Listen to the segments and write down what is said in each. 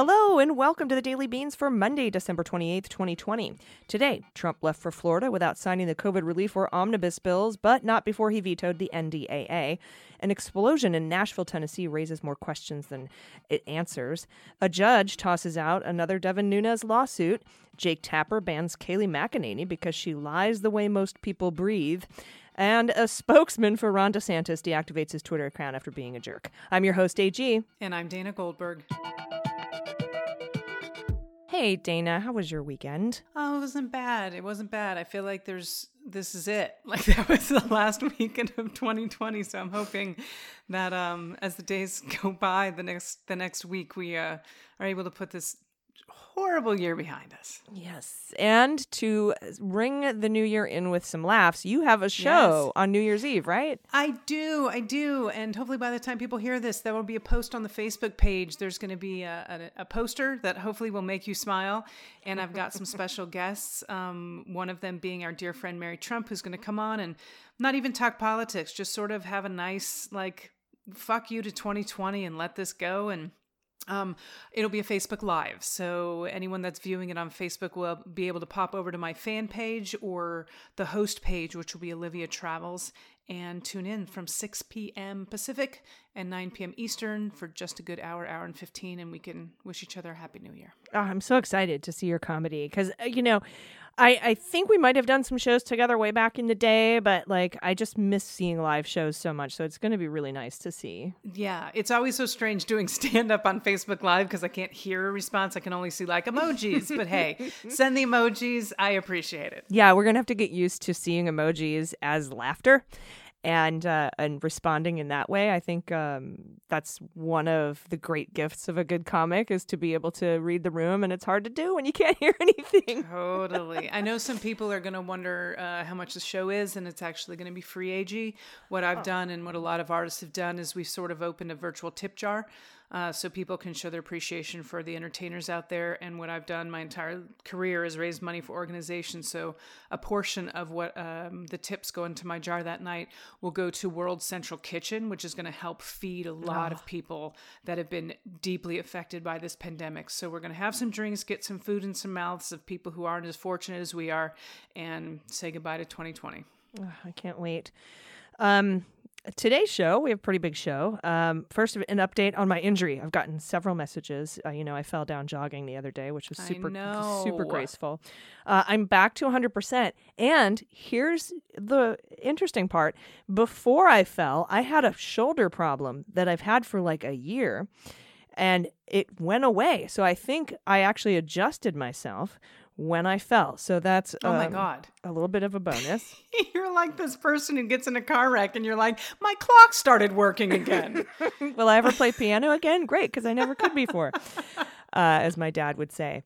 Hello and welcome to the Daily Beans for Monday, December 28th, 2020. Today, Trump left for Florida without signing the COVID relief or omnibus bills, but not before he vetoed the NDAA. An explosion in Nashville, Tennessee raises more questions than it answers. A judge tosses out another Devin Nunes lawsuit. Jake Tapper bans Kayleigh McEnany because she lies the way most people breathe. And a spokesman for Ron DeSantis deactivates his Twitter account after being a jerk. I'm your host, AG. And I'm Dana Goldberg. Hey, Dana, how was your weekend? Oh, it wasn't bad. It wasn't bad. I feel like there's this is it. Like that was the last weekend of 2020. So I'm hoping that um as the days go by, the next the next week we uh are able to put this horrible year behind us. Yes. And to ring the new year in with some laughs, you have a show Yes. on New Year's Eve, right? I do, I do, and hopefully by the time people hear this, there will be a post on the Facebook page. There's going to be a, a, a poster that hopefully will make you smile, and I've got some special guests. Um, one of them being our dear friend Mary Trump, who's going to come on and not even talk politics, just sort of have a nice like fuck you to 2020 and let this go and. Um, it'll be a Facebook Live, so anyone that's viewing it on Facebook will be able to pop over to my fan page or the host page, which will be Olivia Travels, and tune in from 6 p.m. Pacific and 9 p.m. Eastern for just a good hour, hour and 15, and we can wish each other a happy new year. Oh, I'm so excited to see your comedy because, you know, I, I think we might have done some shows together way back in the day, but like I just miss seeing live shows so much. So it's going to be really nice to see. Yeah, it's always so strange doing stand up on Facebook Live because I can't hear a response. I can only see like emojis, but hey, send the emojis. I appreciate it. Yeah, we're going to have to get used to seeing emojis as laughter and uh, and responding in that way. I think um, that's one of the great gifts of a good comic is to be able to read the room, and it's hard to do when you can't hear anything. Totally. I know some people are going to wonder uh, how much the show is, and it's actually going to be free AG. What I've done and what a lot of artists have done is we've sort of opened a virtual tip jar uh, so people can show their appreciation for the entertainers out there. And what I've done my entire career is raise money for organizations. So a portion of what um, the tips go into my jar that night will go to World Central Kitchen, which is going to help feed a lot of people that have been deeply affected by this pandemic. So we're going to have some drinks, get some food in some mouths of people who aren't as fortunate as we are, and say goodbye to 2020. Ugh, I can't wait. Um, today's show, we have a pretty big show. Um, first, an update on my injury. I've gotten several messages. Uh, you know, I fell down jogging the other day, which was super, super graceful. Uh, I'm back to 100%. And here's the interesting part before I fell, I had a shoulder problem that I've had for like a year. And it went away. So I think I actually adjusted myself when I fell. So that's Oh my um, God. a little bit of a bonus. You're like this person who gets in a car wreck and you're like, my clock started working again. Will I ever play piano again? Great, because I never could before, uh, as my dad would say.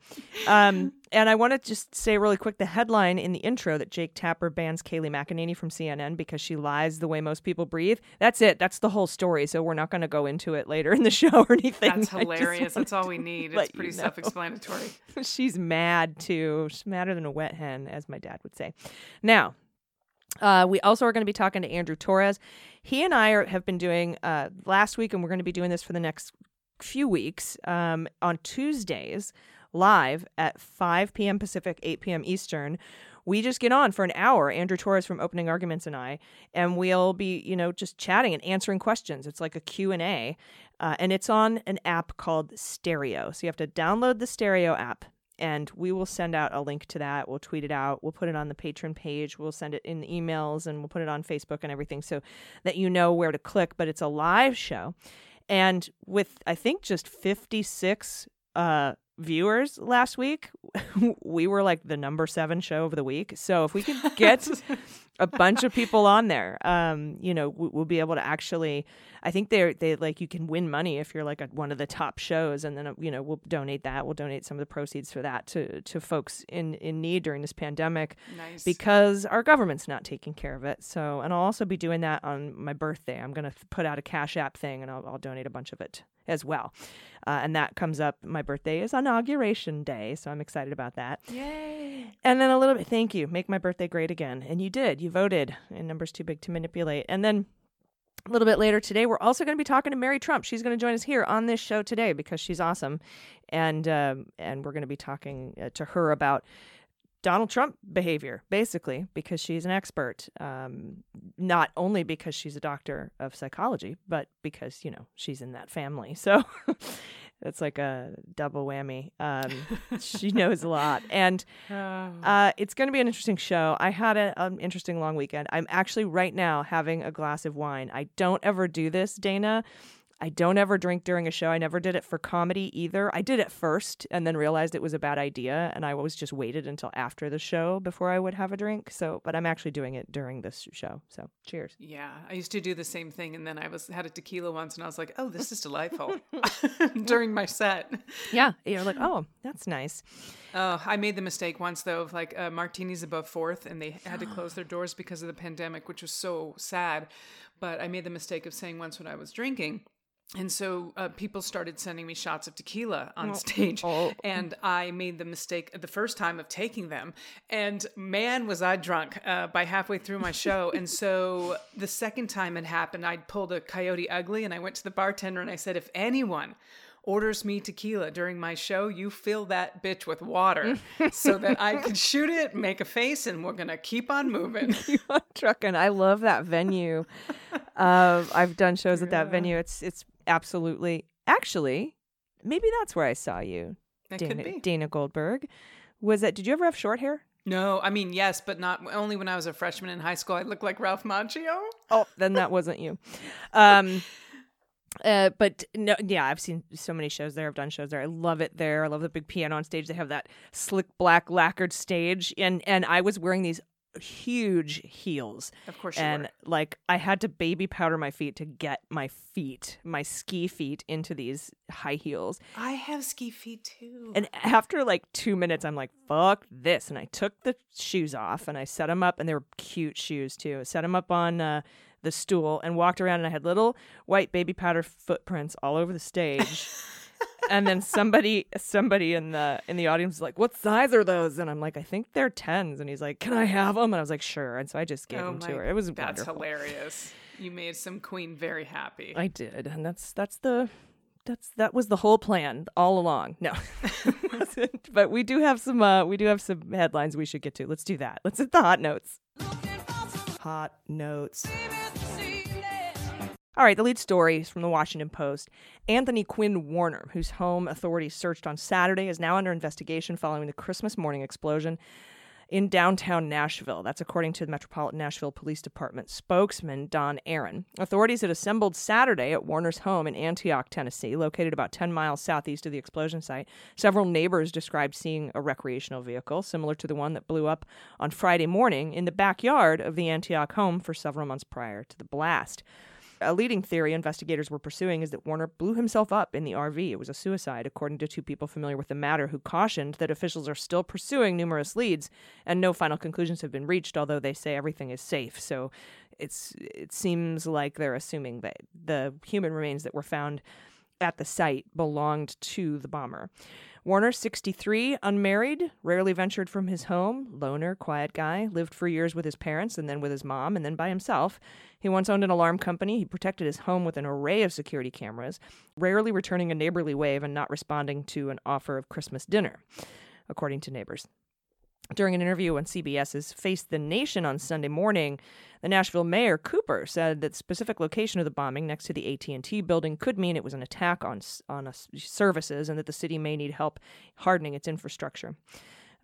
Um, and I want to just say really quick the headline in the intro that Jake Tapper bans Kayleigh McEnany from CNN because she lies the way most people breathe. That's it. That's the whole story. So we're not going to go into it later in the show or anything. That's hilarious. That's all we need. It's you pretty know. self explanatory. She's mad too. She's madder than a wet hen, as my dad would say. Now, uh, we also are going to be talking to Andrew Torrez. He and I are, have been doing uh, last week, and we're going to be doing this for the next few weeks um, on Tuesdays live at 5 p.m. Pacific, 8 p.m. Eastern. We just get on for an hour, Andrew Torrez from Opening Arguments and I, and we'll be, you know, just chatting and answering questions. It's like a Q&A, uh, and it's on an app called Stereo. So you have to download the Stereo app and we will send out a link to that. We'll tweet it out. We'll put it on the Patreon page. We'll send it in emails and we'll put it on Facebook and everything so that you know where to click. But it's a live show. And with, I think, just 56 uh, viewers last week, we were like the number seven show of the week. So if we could get a bunch of people on there. Um, you know, we, we'll be able to actually. I think they're they like you can win money if you're like a, one of the top shows, and then uh, you know we'll donate that. We'll donate some of the proceeds for that to to folks in in need during this pandemic Nice. because our government's not taking care of it. So, and I'll also be doing that on my birthday. I'm going to put out a Cash App thing and I'll, I'll donate a bunch of it as well. Uh, and that comes up. My birthday is inauguration day. So I'm excited about that. Yay. And then a little bit, thank you. Make my birthday great again. And you did. You voted. And numbers too big to manipulate. And then a little bit later today, we're also going to be talking to Mary Trump. She's going to join us here on this show today because she's awesome, and um, and we're going to be talking uh, to her about Donald Trump behavior, basically, because she's an expert. Um, not only because she's a doctor of psychology, but because you know she's in that family. So it's like a double whammy. Um, she knows a lot, and Oh. uh, it's going to be an interesting show. I had a- an interesting long weekend. I'm actually right now having a glass of wine. I don't ever do this, Dana. I don't ever drink during a show. I never did it for comedy either. I did it first and then realized it was a bad idea. And I always just waited until after the show before I would have a drink. So, but I'm actually doing it during this show. So, cheers. Yeah, I used to do the same thing, and then I was had a tequila once, and I was like, "Oh, this is delightful." During my set, Yeah. You're like, oh, that's nice. oh, I made the mistake once though of like uh, Martuni's above fourth, and they had to close their doors because of the pandemic, which was so sad. But I made the mistake of saying once when I was drinking. And so uh, people started sending me shots of tequila on stage, oh. and I made the mistake the first time of taking them. And man, was I drunk uh, by halfway through my show. and so the second time it happened, I pulled a Coyote Ugly, and I went to the bartender and I said, "If anyone orders me tequila during my show, you fill that bitch with water so that I can shoot it, make a face, and we're gonna keep on moving." trucking. I love that venue. uh, I've done shows at that venue. It's it's absolutely actually maybe that's where I saw you, That Dana, could be. Dana Goldberg. Was that? Did you ever have short hair? No, I mean yes, but not only when I was a freshman in high school. I looked like Ralph Macchio. Oh, then that wasn't you. Um, uh, but no, yeah, I've seen so many shows there. I've done shows there. I love it there. I love the big piano on stage. They have that slick black lacquered stage, and and I was wearing these huge heels. Of course you and were. like I had to baby powder my feet to get my feet, my ski feet, into these high heels. I have ski feet too. And after like two minutes, I'm like, fuck this. And I took the shoes off and I set them up, and they were cute shoes too. I set them up on uh, the stool and walked around, and I had little white baby powder footprints all over the stage. and then somebody somebody in the in the audience was like, "What size are those?" And I'm like, "I think they're tens." And he's like, "Can I have them?" And I was like, "Sure." And so I just gave them to her. It was Oh that's wonderful. hilarious. You made some queen very happy. I did, and that's that's the that's that was the whole plan all along. No, but we do have some uh, we do have some headlines we should get to. Let's do that. Let's hit the hot notes. Hot notes. All right, the lead story is from the Washington Post. Anthony Quinn Warner, whose home authorities searched on Saturday, is now under investigation following the Christmas morning explosion in downtown Nashville. That's according to the Metropolitan Nashville Police Department spokesman Don Aaron. Authorities had assembled Saturday at Warner's home in Antioch, Tennessee, located about 10 miles southeast of the explosion site. Several neighbors described seeing a recreational vehicle similar to the one that blew up on Friday morning in the backyard of the Antioch home for several months prior to the blast. A leading theory investigators were pursuing is that Warner blew himself up in the RV. It was a suicide, according to two people familiar with the matter who cautioned that officials are still pursuing numerous leads and no final conclusions have been reached, although they say everything is safe. So it's it seems like they're assuming that the human remains that were found at the site belonged to the bomber. Warner, 63, unmarried, rarely ventured from his home, loner, quiet guy, lived for years with his parents and then with his mom and then by himself. He once owned an alarm company. He protected his home with an array of security cameras, rarely returning a neighborly wave and not responding to an offer of Christmas dinner, according to neighbors. During an interview on CBS's Face the Nation on Sunday morning, the Nashville mayor Cooper said that specific location of the bombing next to the AT&T building could mean it was an attack on on services and that the city may need help hardening its infrastructure.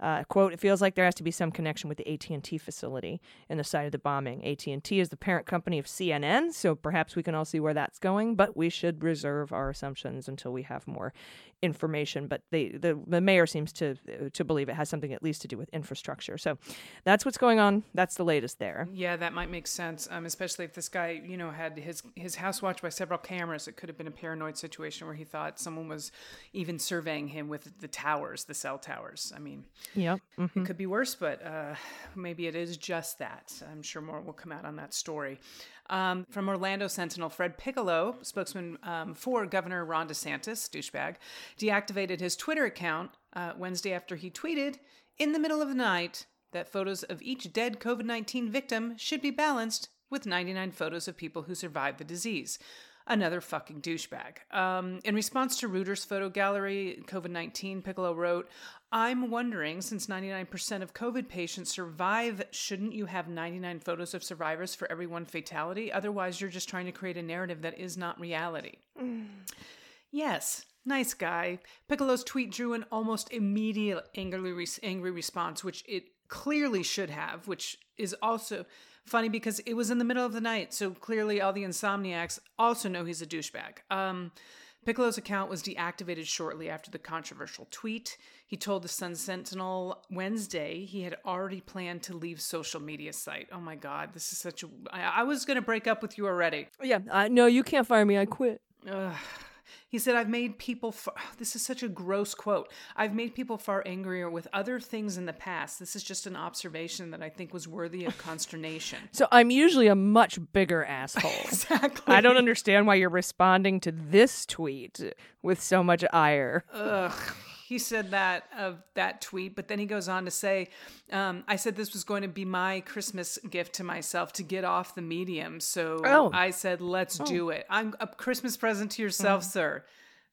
Uh, quote, it feels like there has to be some connection with the AT&T facility in the site of the bombing. AT&T is the parent company of CNN, so perhaps we can all see where that's going, but we should reserve our assumptions until we have more information. But they, the, the mayor seems to to believe it has something at least to do with infrastructure. So that's what's going on. That's the latest there. Yeah, that might make sense, um, especially if this guy, you know, had his his house watched by several cameras. It could have been a paranoid situation where he thought someone was even surveying him with the towers, the cell towers. I mean, Yep. Mm. it could be worse, but uh, maybe it is just that. I'm sure more will come out on that story. Um, from Orlando Sentinel, Fred Piccolo, spokesman um, for Governor Ron DeSantis, douchebag, deactivated his Twitter account uh, Wednesday after he tweeted in the middle of the night that photos of each dead COVID 19 victim should be balanced with 99 photos of people who survived the disease. Another fucking douchebag. Um, in response to Reuters photo gallery, COVID 19, Piccolo wrote, I'm wondering, since 99% of COVID patients survive, shouldn't you have 99 photos of survivors for every one fatality? Otherwise, you're just trying to create a narrative that is not reality. Yes, nice guy. Piccolo's tweet drew an almost immediate angry, angry response, which it clearly should have, which is also funny because it was in the middle of the night, so clearly all the insomniacs also know he's a douchebag. Um, Piccolo's account was deactivated shortly after the controversial tweet. He told the Sun Sentinel Wednesday he had already planned to leave social media site. Oh my God, this is such a. I, I was going to break up with you already. Yeah. Uh, no, you can't fire me. I quit. Ugh. He said, I've made people, far, this is such a gross quote. I've made people far angrier with other things in the past. This is just an observation that I think was worthy of consternation. So I'm usually a much bigger asshole. exactly. I don't understand why you're responding to this tweet with so much ire. Ugh. He said that of that tweet, but then he goes on to say, um, "I said this was going to be my Christmas gift to myself to get off the medium, so Oh. I said let's do it. I'm a Christmas present to yourself, Mm. sir.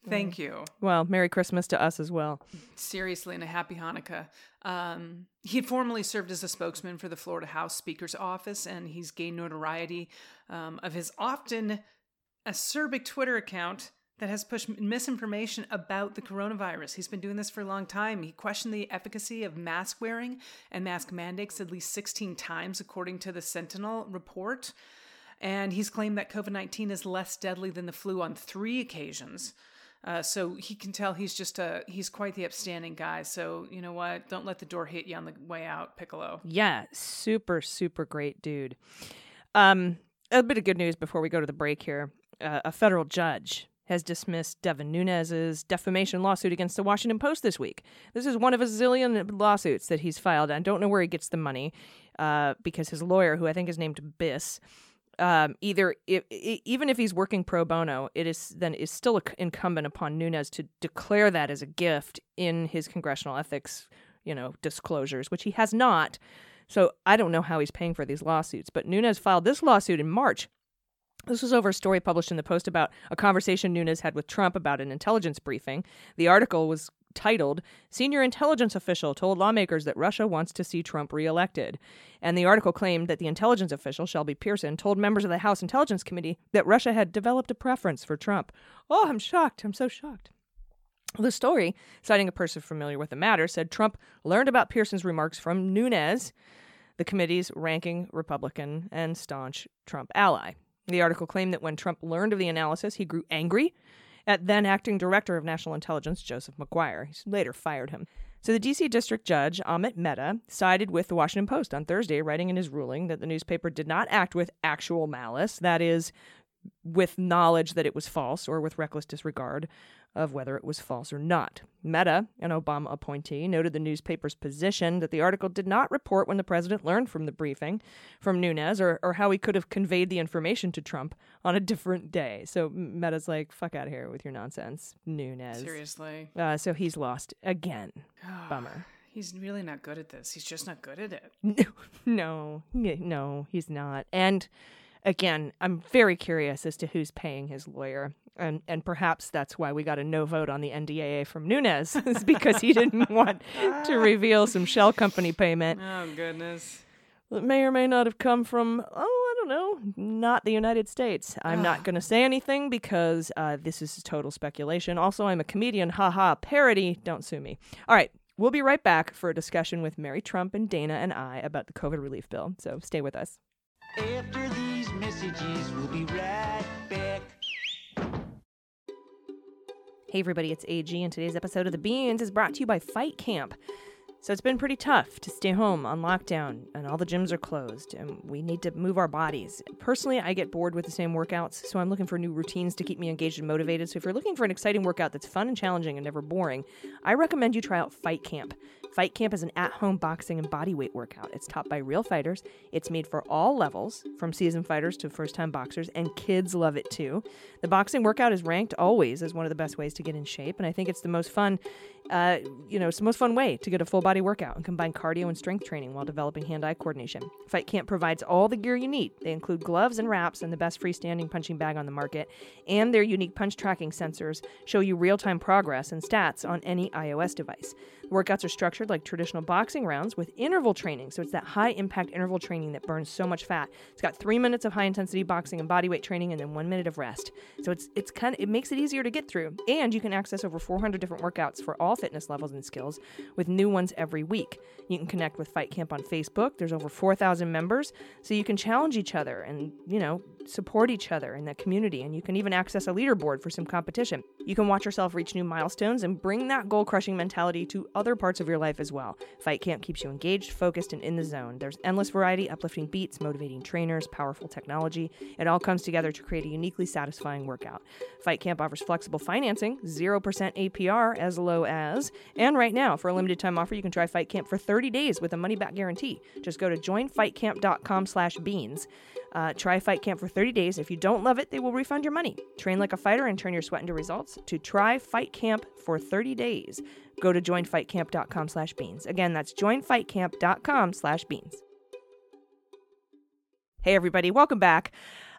Thank you. Well, Merry Christmas to us as well. seriously and a happy Hanukkah. Um, he had formerly served as a spokesman for the Florida House Speaker's office, and he's gained notoriety um, of his often acerbic Twitter account that has pushed misinformation about the coronavirus. He's been doing this for a long time. He questioned the efficacy of mask wearing and mask mandates at least 16 times, according to the Sentinel report. And he's claimed that COVID 19 is less deadly than the flu on three occasions. Uh, so he can tell he's just a he's quite the upstanding guy. So you know what? Don't let the door hit you on the way out, Piccolo. Yeah, super, super great dude. Um, a bit of good news before we go to the break here. Uh, a federal judge has dismissed Devin Nunes's defamation lawsuit against the Washington Post this week. This is one of a zillion lawsuits that he's filed. I don't know where he gets the money uh, because his lawyer, who I think is named Biss, um, either if, even if he's working pro bono, it is then is still incumbent upon Nunes to declare that as a gift in his congressional ethics, you know, disclosures, which he has not. So I don't know how he's paying for these lawsuits. But Nunes filed this lawsuit in March. This was over a story published in the Post about a conversation Nunes had with Trump about an intelligence briefing. The article was titled Senior Intelligence Official Told Lawmakers That Russia Wants to See Trump Reelected. And the article claimed that the intelligence official, Shelby Pearson, told members of the House Intelligence Committee that Russia had developed a preference for Trump. Oh, I'm shocked. I'm so shocked. The story, citing a person familiar with the matter, said Trump learned about Pearson's remarks from Nunes, the committee's ranking Republican and staunch Trump ally. The article claimed that when Trump learned of the analysis, he grew angry at then acting director of national intelligence Joseph Maguire. He later fired him. So the DC district judge, Amit Mehta, sided with the Washington Post on Thursday, writing in his ruling that the newspaper did not act with actual malice, that is, with knowledge that it was false or with reckless disregard of whether it was false or not. Mehta, an Obama appointee, noted the newspaper's position that the article did not report when the president learned from the briefing from Nunes or, or how he could have conveyed the information to Trump on a different day. So Mehta's like, fuck out of here with your nonsense, Nunes. Seriously, Uh, so he's lost again. Bummer. he's really not good at this. He's just not good at it. No, no, no, he's not. And again, I'm very curious as to who's paying his lawyer. And and perhaps that's why we got a no vote on the NDAA from Nunes, is because he didn't want to reveal some shell company payment. Oh goodness. that may or may not have come from, oh, I don't know, not the United States. I'm not going to say anything because uh, this is total speculation. Also, I'm a comedian. Haha, parody. Don't sue me. All right, We'll be right back for a discussion with Mary Trump and Dana and I about the COVID relief bill. So stay with us. After these messages, we'll be right Hey, everybody, it's AG, and today's episode of The Beans is brought to you by Fight Camp. So it's been pretty tough to stay home on lockdown, and all the gyms are closed, and we need to move our bodies. Personally, I get bored with the same workouts, so I'm looking for new routines to keep me engaged and motivated. So if you're looking for an exciting workout that's fun and challenging and never boring, I recommend you try out Fight Camp. Fight Camp is an at home boxing and bodyweight workout. It's taught by real fighters. It's made for all levels, from seasoned fighters to first time boxers, and kids love it too. The boxing workout is ranked always as one of the best ways to get in shape, and I think it's the most fun. Uh, you know, it's the most fun way to get a full body workout and combine cardio and strength training while developing hand eye coordination. Fight Camp provides all the gear you need. They include gloves and wraps and the best freestanding punching bag on the market, and their unique punch tracking sensors show you real time progress and stats on any iOS device. Workouts are structured like traditional boxing rounds with interval training, so it's that high impact interval training that burns so much fat. It's got three minutes of high intensity boxing and bodyweight training, and then one minute of rest. So it's it's kind of it makes it easier to get through, and you can access over 400 different workouts for all fitness levels and skills, with new ones every week. You can connect with Fight Camp on Facebook. There's over 4,000 members, so you can challenge each other and you know support each other in that community, and you can even access a leaderboard for some competition. You can watch yourself reach new milestones and bring that goal crushing mentality to other parts of your life as well. Fight Camp keeps you engaged, focused, and in the zone. There's endless variety, uplifting beats, motivating trainers, powerful technology. It all comes together to create a uniquely satisfying workout. Fight Camp offers flexible financing, 0% APR as low as, and right now, for a limited time offer, you can try Fight Camp for 30 days with a money back guarantee. Just go to joinfightcamp.com slash beans. Uh, try Fight Camp for 30 days. If you don't love it, they will refund your money. Train like a fighter and turn your sweat into results. To try Fight Camp for 30 days, go to joinfightcamp.com slash beans. Again, that's joinfightcamp.com slash beans. Hey, everybody, welcome back.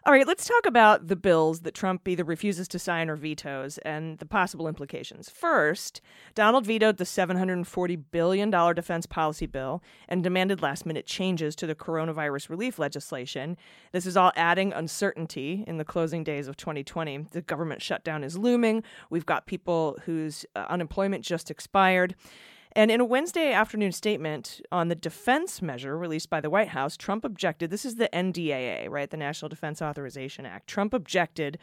All right, let's talk about the bills that Trump either refuses to sign or vetoes and the possible implications. First, Donald vetoed the $740 billion defense policy bill and demanded last minute changes to the coronavirus relief legislation. This is all adding uncertainty in the closing days of 2020. The government shutdown is looming. We've got people whose uh, unemployment just expired. And in a Wednesday afternoon statement on the defense measure released by the White House, Trump objected. This is the NDAA, right? The National Defense Authorization Act. Trump objected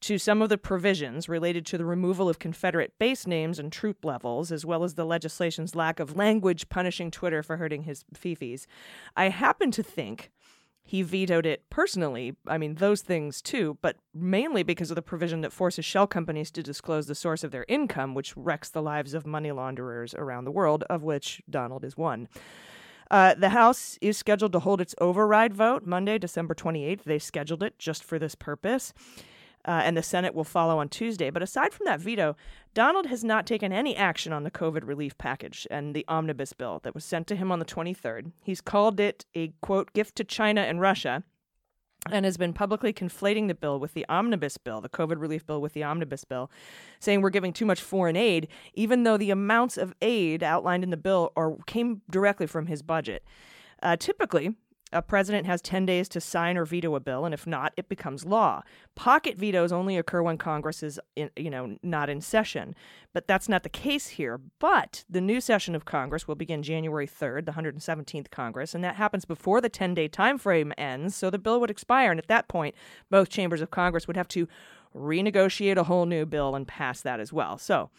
to some of the provisions related to the removal of Confederate base names and troop levels, as well as the legislation's lack of language punishing Twitter for hurting his fifis. I happen to think he vetoed it personally. I mean, those things too, but mainly because of the provision that forces shell companies to disclose the source of their income, which wrecks the lives of money launderers around the world, of which Donald is one. Uh, the House is scheduled to hold its override vote Monday, December 28th. They scheduled it just for this purpose. Uh, and the Senate will follow on Tuesday. But aside from that veto, Donald has not taken any action on the COVID relief package and the omnibus bill that was sent to him on the 23rd. He's called it a quote gift to China and Russia and has been publicly conflating the bill with the omnibus bill, the COVID relief bill with the omnibus bill, saying we're giving too much foreign aid, even though the amounts of aid outlined in the bill are came directly from his budget. Uh, typically, a president has 10 days to sign or veto a bill, and if not, it becomes law. Pocket vetoes only occur when Congress is, in, you know, not in session, but that's not the case here. But the new session of Congress will begin January 3rd, the 117th Congress, and that happens before the 10-day time frame ends, so the bill would expire, and at that point, both chambers of Congress would have to renegotiate a whole new bill and pass that as well. So,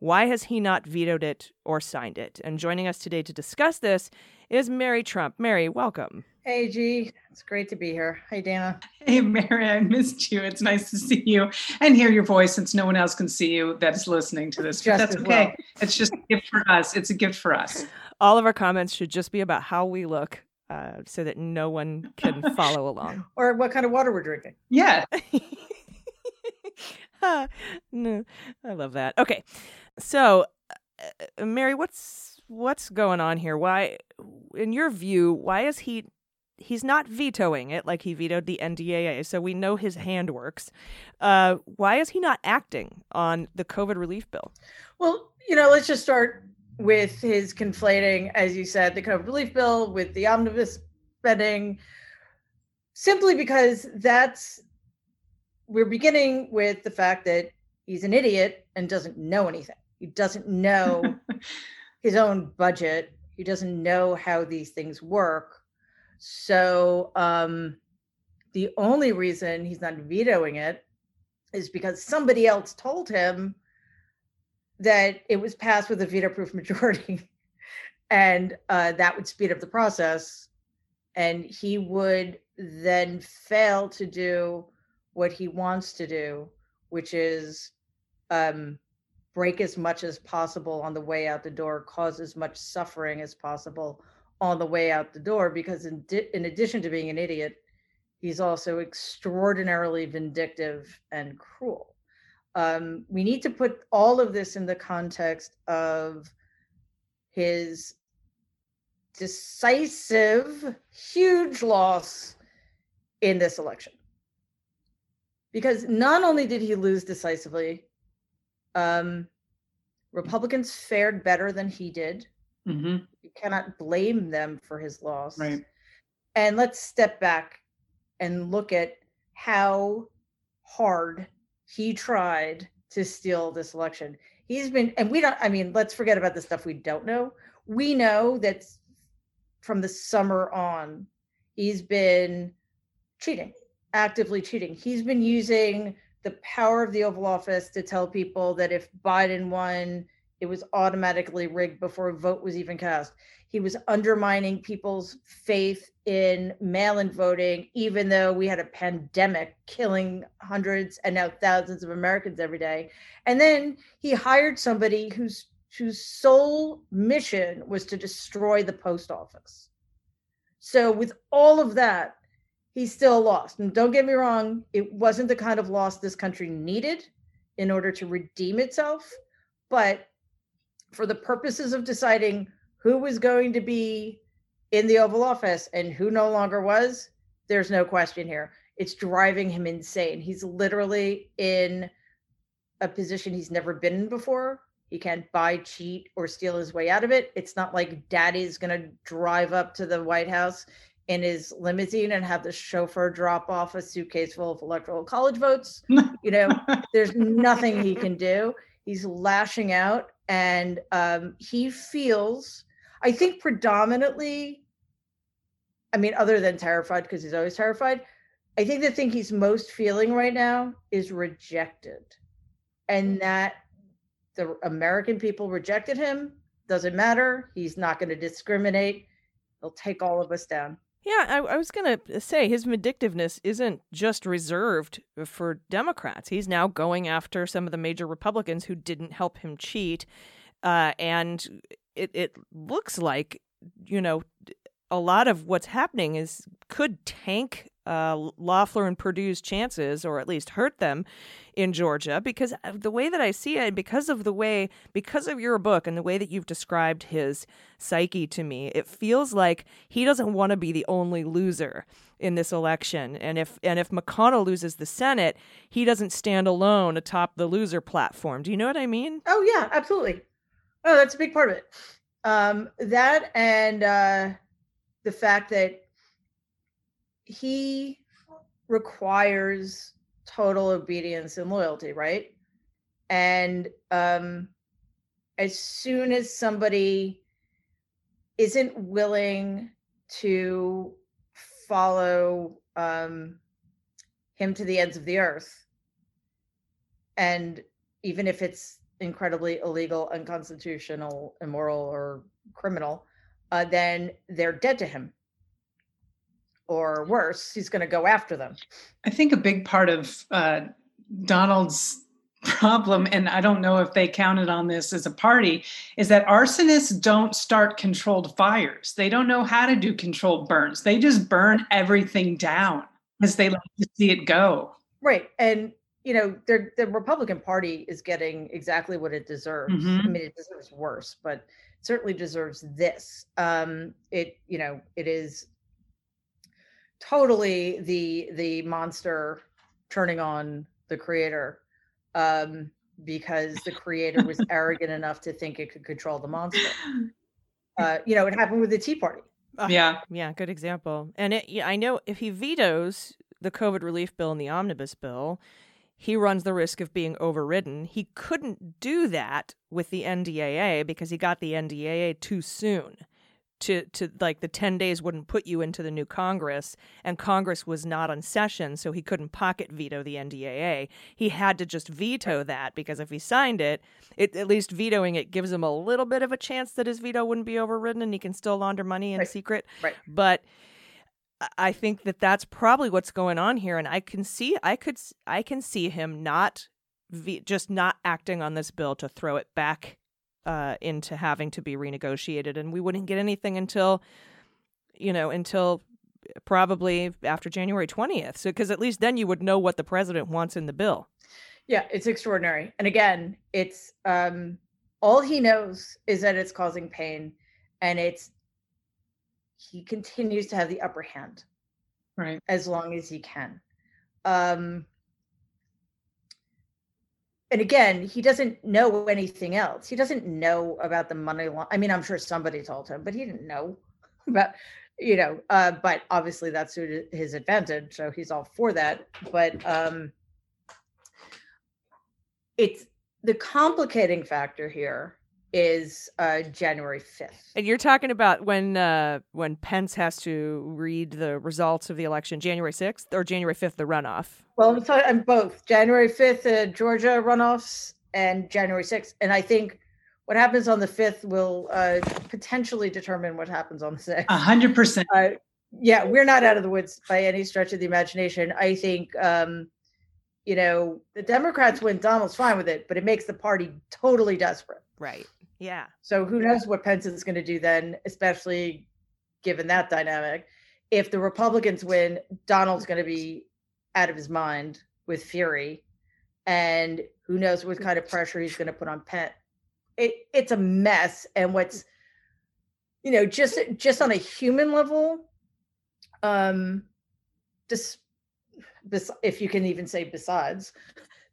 why has he not vetoed it or signed it? And joining us today to discuss this is Mary Trump. Mary, welcome. Hey, G. It's great to be here. Hey, Dana. Hey, Mary, I missed you. It's nice to see you and hear your voice since no one else can see you that's listening to this. But Just that's as okay. well. It's just a gift for us. It's a gift for us. All of our comments should just be about how we look uh, so that no one can follow along. Or what kind of water we're drinking. Yeah. Ah, no, I love that. Okay, so uh, Mary, what's what's going on here? Why, in your view, why is he? He's not vetoing it like he vetoed the NDAA, so we know his hand works. Uh, why is he not acting on the COVID relief bill? Well, you know, let's just start with his conflating, as you said, the COVID relief bill with the omnibus spending, simply because that's we're beginning with the fact that he's an idiot and doesn't know anything. He doesn't know his own budget. He doesn't know how these things work. So um, the only reason he's not vetoing it is because somebody else told him that it was passed with a veto proof majority and uh, that would speed up the process and he would then fail to do what he wants to do which is um, break as much as possible on the way out the door cause as much suffering as possible on the way out the door because in, di- in addition to being an idiot he's also extraordinarily vindictive and cruel um, we need to put all of this in the context of his decisive, huge loss in this election. Because not only did he lose decisively, um, Republicans fared better than he did. hmm You cannot blame them for his loss. Right. And let's step back and look at how hard he tried to steal this election. He's been, and we don't, I mean, let's forget about the stuff we don't know. We know that from the summer on, he's been cheating, actively cheating. He's been using the power of the Oval Office to tell people that if Biden won, it was automatically rigged before a vote was even cast. He was undermining people's faith in mail in voting, even though we had a pandemic killing hundreds and now thousands of Americans every day. And then he hired somebody whose whose sole mission was to destroy the post office. So with all of that, he still lost. And don't get me wrong, it wasn't the kind of loss this country needed in order to redeem itself. But for the purposes of deciding who was going to be in the Oval Office and who no longer was, there's no question here. It's driving him insane. He's literally in a position he's never been in before. He can't buy, cheat, or steal his way out of it. It's not like daddy's going to drive up to the White House in his limousine and have the chauffeur drop off a suitcase full of electoral college votes. You know, there's nothing he can do. He's lashing out and um, he feels, I think, predominantly, I mean, other than terrified, because he's always terrified, I think the thing he's most feeling right now is rejected. And that the American people rejected him. Doesn't matter. He's not going to discriminate. He'll take all of us down. Yeah, I, I was going to say his vindictiveness isn't just reserved for Democrats. He's now going after some of the major Republicans who didn't help him cheat. Uh, and it, it looks like, you know, a lot of what's happening is could tank uh, Loeffler and Perdue's chances, or at least hurt them in Georgia, because the way that I see it, because of the way, because of your book and the way that you've described his psyche to me, it feels like he doesn't want to be the only loser in this election. And if and if McConnell loses the Senate, he doesn't stand alone atop the loser platform. Do you know what I mean? Oh yeah, absolutely. Oh, that's a big part of it. Um, that and uh, the fact that he requires total obedience and loyalty, right? And um, as soon as somebody isn't willing to follow um, him to the ends of the earth, and even if it's incredibly illegal, unconstitutional, immoral, or criminal, uh, then they're dead to him. Or worse, he's going to go after them. I think a big part of uh, Donald's problem, and I don't know if they counted on this as a party, is that arsonists don't start controlled fires. They don't know how to do controlled burns. They just burn everything down because they like to see it go. Right. And, you know, they're, the Republican Party is getting exactly what it deserves. I Mhm. mean, it deserves worse, but certainly deserves this. Um, it, you know, it is totally the the monster turning on the creator um because the creator was arrogant enough to think it could control the monster uh you know it happened with the tea party Yeah. Yeah, good example. And it, yeah, I know if he vetoes the COVID relief bill and the omnibus bill, he runs the risk of being overridden. He couldn't do that with the NDAA because he got the NDAA too soon. To, to like the 10 days wouldn't put you into the new Congress, and Congress was not on session, so he couldn't pocket veto the NDAA. He had to just veto that because if he signed it, it at least vetoing it gives him a little bit of a chance that his veto wouldn't be overridden and he can still launder money in Right. secret. Right. But I- think that that's probably what's going on here, and I can see, I could, I can see him not, just not acting on this bill to throw it back uh, into having to be renegotiated, and we wouldn't get anything until, you know, until probably after January twentieth. So, because at least then you would know what the president wants in the bill. Yeah, it's extraordinary. And again, it's um all he knows is that it's causing pain and it's he continues to have the upper hand Right. as long as he can. Um and again, he doesn't know anything else. He doesn't know about the money law. I mean, I'm sure somebody told him, but he didn't know about, you know, uh, but obviously that's his advantage. So he's all for that. But um it's the complicating factor here is uh January 5th. And you're talking about when uh, when Pence has to read the results of the election, January sixth or January fifth, the runoff. Well, I'm sorry, I'm both January 5th, uh, Georgia runoffs, and January 6th. And I think what happens on the 5th will uh, potentially determine what happens on the 6th. A hundred percent. Uh, yeah, we're not out of the woods by any stretch of the imagination. I think, um, you know, the Democrats win, Donald's fine with it, but it makes the party totally desperate. Right. Yeah. So who knows what Pence is going to do then, especially given that dynamic. If the Republicans win, Donald's going to be out of his mind with fury, and who knows what kind of pressure he's going to put on Pence. It, it's a mess, and what's you know just just on a human level, um, just if you can even say besides,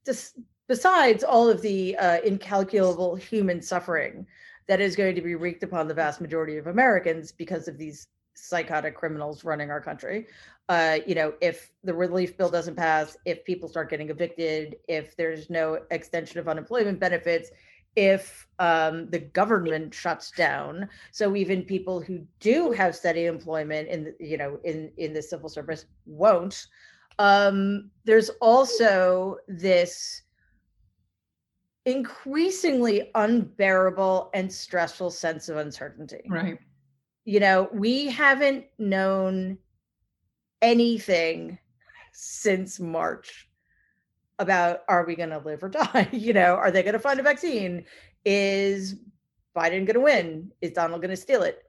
just besides all of the uh, incalculable human suffering that is going to be wreaked upon the vast majority of Americans because of these psychotic criminals running our country. Uh, you know, if the relief bill doesn't pass, if people start getting evicted, if there's no extension of unemployment benefits, if um, the government shuts down, so even people who do have steady employment in the, you know in in the civil service won't. Um, there's also this increasingly unbearable and stressful sense of uncertainty. Right. You know, we haven't known anything since March about are we going to live or die? You know, are they going to find a vaccine? Is Biden going to win? Is Donald going to steal it?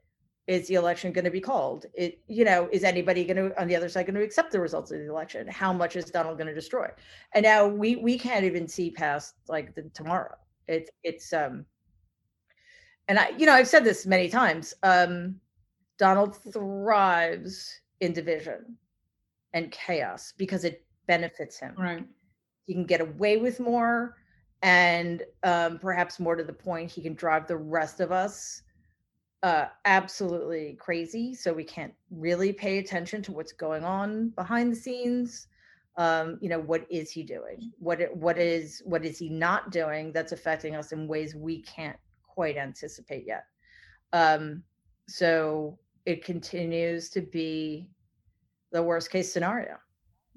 Is the election going to be called? It, you know, is anybody going to on the other side going to accept the results of the election? How much is Donald going to destroy? And now we we can't even see past like the tomorrow. It's it's um, and I you know I've said this many times. Um, Donald thrives in division and chaos because it benefits him Right. he can get away with more and um, perhaps more to the point he can drive the rest of us uh, absolutely crazy so we can't really pay attention to what's going on behind the scenes um, you know what is he doing what what is what is he not doing that's affecting us in ways we can't quite anticipate yet um, so it continues to be the worst case scenario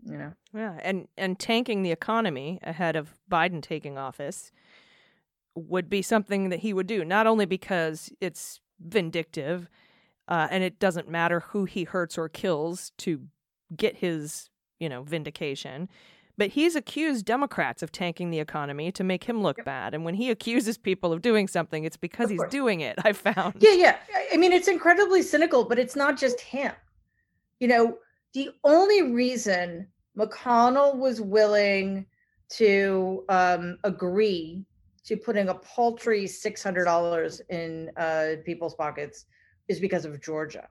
you know Yeah, and and tanking the economy ahead of Biden taking office would be something that he would do. Not only because it's vindictive, uh, and it doesn't matter who he hurts or kills to get his you know vindication, but he's accused Democrats of tanking the economy to make him look bad. And when he accuses people of doing something, it's because Of he's course. doing it. I found. Yeah, yeah. I- I mean, it's incredibly cynical, but it's not just him. You know, the only reason McConnell was willing to um, agree to putting a paltry six hundred dollars in uh, people's pockets is because of Georgia.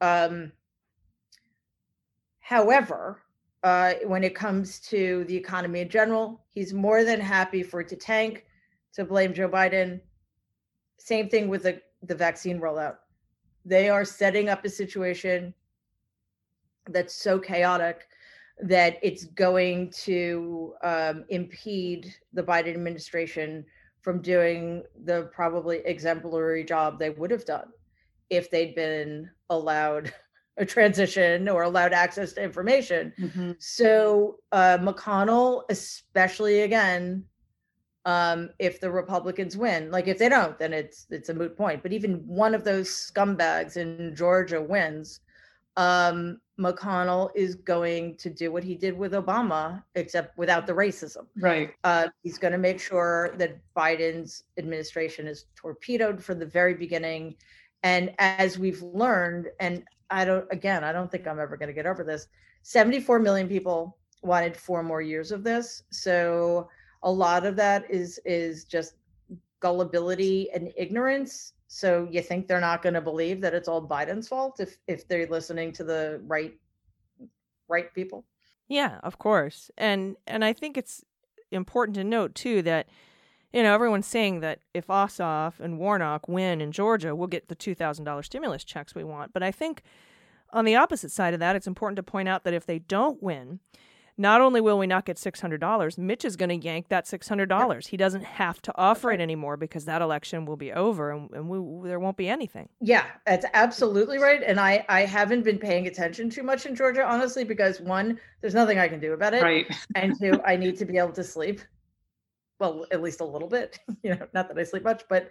Um, however, uh, when it comes to the economy in general, he's more than happy for it to tank, to blame Joe Biden. Same thing with the, the vaccine rollout. They are setting up a situation that's so chaotic that it's going to um, impede the Biden administration from doing the probably exemplary job they would have done if they'd been allowed a transition or allowed access to information. Mhm. So uh, McConnell, especially again, um, if the Republicans win, like if they don't, then it's it's a moot point. But even one of those scumbags in Georgia wins, um, McConnell is going to do what he did with Obama, except without the racism. Right. Uh, he's going to make sure that Biden's administration is torpedoed from the very beginning. And as we've learned, and I don't, again, I don't think I'm ever going to get over this. 74 million people wanted four more years of this. So a lot of that is is just gullibility and ignorance. So you think they're not going to believe that it's all Biden's fault if if they're listening to the right right people? Yeah, of course. And and I think it's important to note too that you know everyone's saying that if Ossoff and Warnock win in Georgia, we'll get the two thousand dollars stimulus checks we want. But I think on the opposite side of that, it's important to point out that if they don't win, not only will we not get six hundred dollars, Mitch is going to yank that six hundred dollars. He doesn't have to offer it anymore because that election will be over and, and we, there won't be anything. Yeah, that's absolutely right. And I I haven't been paying attention too much in Georgia, honestly, because one, there's nothing I can do about it, Right. and two, I need to be able to sleep. Well, at least a little bit. You know, not that I sleep much, but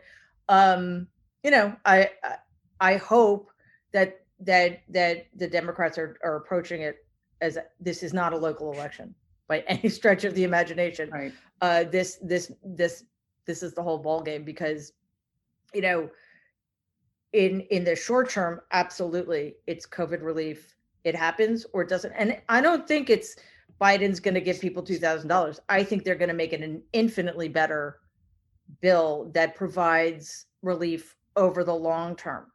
um, you know, I I- I hope that that that the Democrats are are approaching it as this is not a local election by any stretch of the imagination. Right. uh this this this this is the whole ball game because you know in in the short term absolutely it's covid relief. It happens or it doesn't. And i don't think it's biden's going to give people $2000 i think they're going to make it an infinitely better bill that provides relief over the long term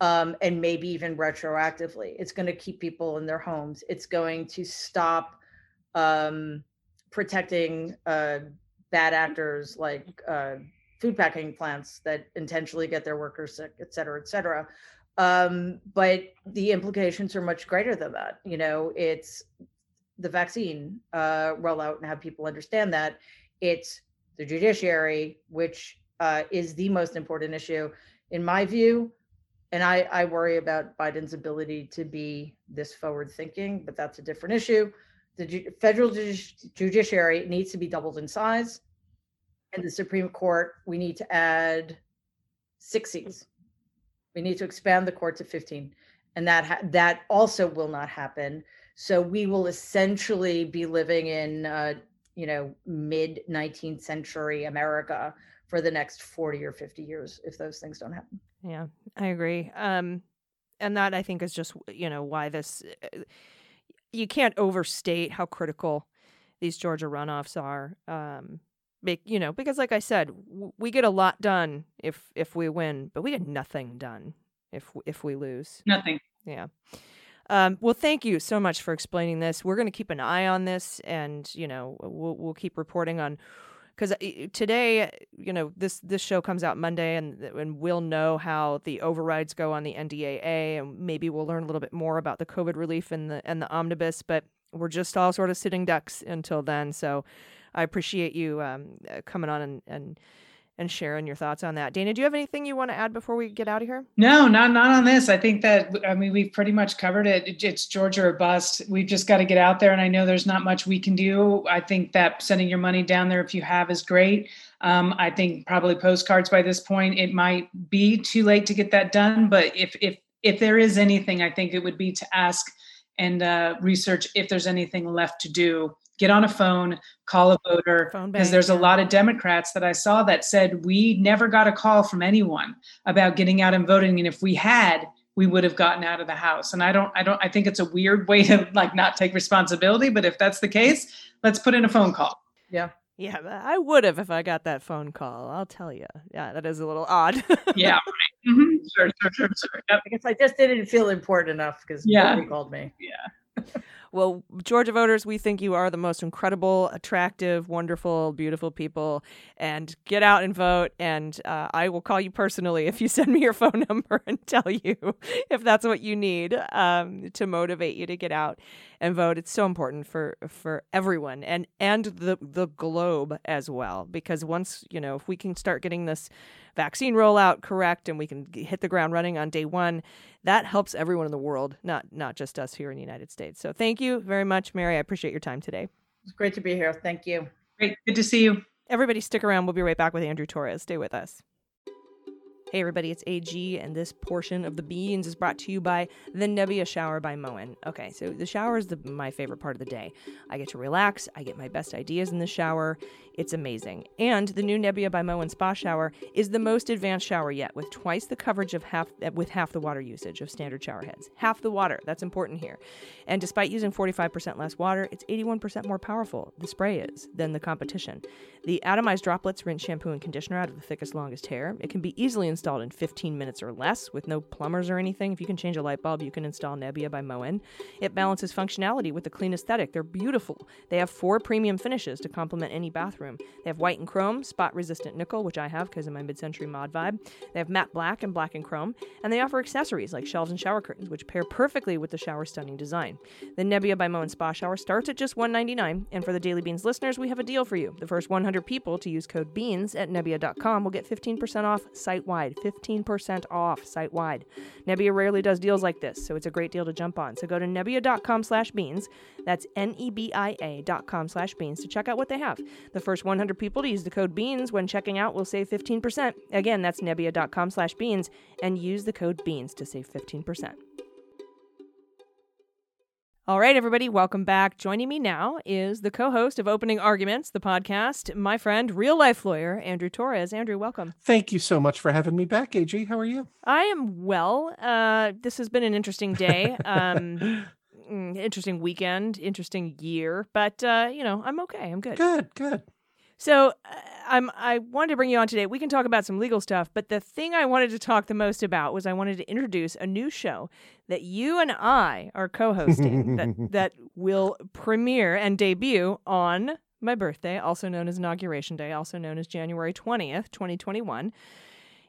um, and maybe even retroactively it's going to keep people in their homes it's going to stop um, protecting uh, bad actors like uh, food packing plants that intentionally get their workers sick, et cetera, et cetera. Um, but the implications are much greater than that. You know, it's the vaccine uh, rollout and have people understand that. It's the judiciary, which uh, is the most important issue, in my view. And I, I worry about Biden's ability to be this forward thinking, but that's a different issue the ju- federal judici- judiciary needs to be doubled in size. And the Supreme Court, we need to add six seats. We need to expand the court to 15. And that ha- that also will not happen. So we will essentially be living in uh, you know, mid 19th century America for the next 40 or 50 years if those things don't happen. Yeah, I agree. Um, and that I think is just you know why this uh, you can't overstate how critical these Georgia runoffs are. Um, you know, because like I said, w- we get a lot done if if we win, but we get nothing done if if we lose. Nothing. Yeah. Um, well, thank you so much for explaining this. We're going to keep an eye on this, and you know, we'll we'll keep reporting on because today, you know, this this show comes out Monday, and and we'll know how the overrides go on the NDAA, and maybe we'll learn a little bit more about the COVID relief and the and the omnibus. But we're just all sort of sitting ducks until then. So I appreciate you um, uh, coming on and and and sharing your thoughts on that. Dana, do you have anything you want to add before we get out of here? No, not not on this. I think that I mean we've pretty much covered it. It- It's Georgia or bust. We've just got to get out there, and I know there's not much we can do. I think that sending your money down there if you have is great. Um, I think probably postcards by this point. It might be too late to get that done, but if if if there is anything, I think it would be to ask and uh, research if there's anything left to do. Get on a phone, call a voter, Phone because there's a lot of Democrats that I saw that said we never got a call from anyone about getting out and voting, and if we had, we would have gotten out of the house. And I don't, I don't, I think it's a weird way to like not take responsibility. But if that's the case, let's put in a phone call. Yeah, Yeah, I would have if I got that phone call. I'll tell you. Yeah, that is a little odd. Yeah, right. Mhm. Sure, sure, sure, sure. Yep. I guess I just didn't feel important enough because Yeah. nobody called me. Yeah. Well, Georgia voters, we think you are the most incredible, attractive, wonderful, beautiful people. And get out and vote. And uh, I will call you personally if you send me your phone number and tell you if that's what you need um, to motivate you to get out and vote. It's so important for for everyone and and the the globe as well. Because once you know, if we can start getting this vaccine rollout correct and we can hit the ground running on day one, that helps everyone in the world, not not just us here in the United States. So thank you very much, Mary. I appreciate your time today. It's great to be here. Thank you. Great. Good to see you. Everybody, stick around. We'll be right back with Andrew Torrez. Stay with us. Hey, everybody, it's AG, and this portion of the beans is brought to you by the Nebia Shower by Moen. Okay, so the shower is the, my favorite part of the day. I get to relax, I get my best ideas in the shower. It's amazing. And the new Nebia by Moen Spa Shower is the most advanced shower yet, with twice the coverage of half uh, with half the water usage of standard shower heads. Half the water. That's important here. And despite using 45% less water, it's 81% more powerful. The spray is than the competition. The atomized droplets rinse shampoo and conditioner out of the thickest, longest hair. It can be easily installed in 15 minutes or less with no plumbers or anything. If you can change a light bulb, you can install Nebia by Moen. It balances functionality with a clean aesthetic. They're beautiful. They have four premium finishes to complement any bathroom. They have white and chrome, spot resistant nickel, which I have because of my mid century mod vibe. They have matte black and black and chrome. And they offer accessories like shelves and shower curtains, which pair perfectly with the shower stunning design. The Nebia by Moen Spa Shower starts at just 199. And for the Daily Beans listeners, we have a deal for you. The first 100 people to use code BEANS at Nebia.com will get 15% off site wide. 15% off site wide. Nebia rarely does deals like this, so it's a great deal to jump on. So go to Nebia.com slash beans. That's N E B I A dot com slash beans to check out what they have. The first 100 people to use the code BEANS when checking out will save 15%. Again, that's Nebia.com slash beans and use the code BEANS to save 15%. All right, everybody, welcome back. Joining me now is the co host of Opening Arguments, the podcast, my friend, real life lawyer, Andrew Torrez. Andrew, welcome. Thank you so much for having me back, AG. How are you? I am well. Uh, this has been an interesting day, um, mm, interesting weekend, interesting year, but, uh, you know, I'm okay. I'm good. Good, good. So uh, I'm I wanted to bring you on today. We can talk about some legal stuff, but the thing I wanted to talk the most about was I wanted to introduce a new show that you and I are co-hosting that that will premiere and debut on my birthday, also known as inauguration day, also known as January 20th, 2021.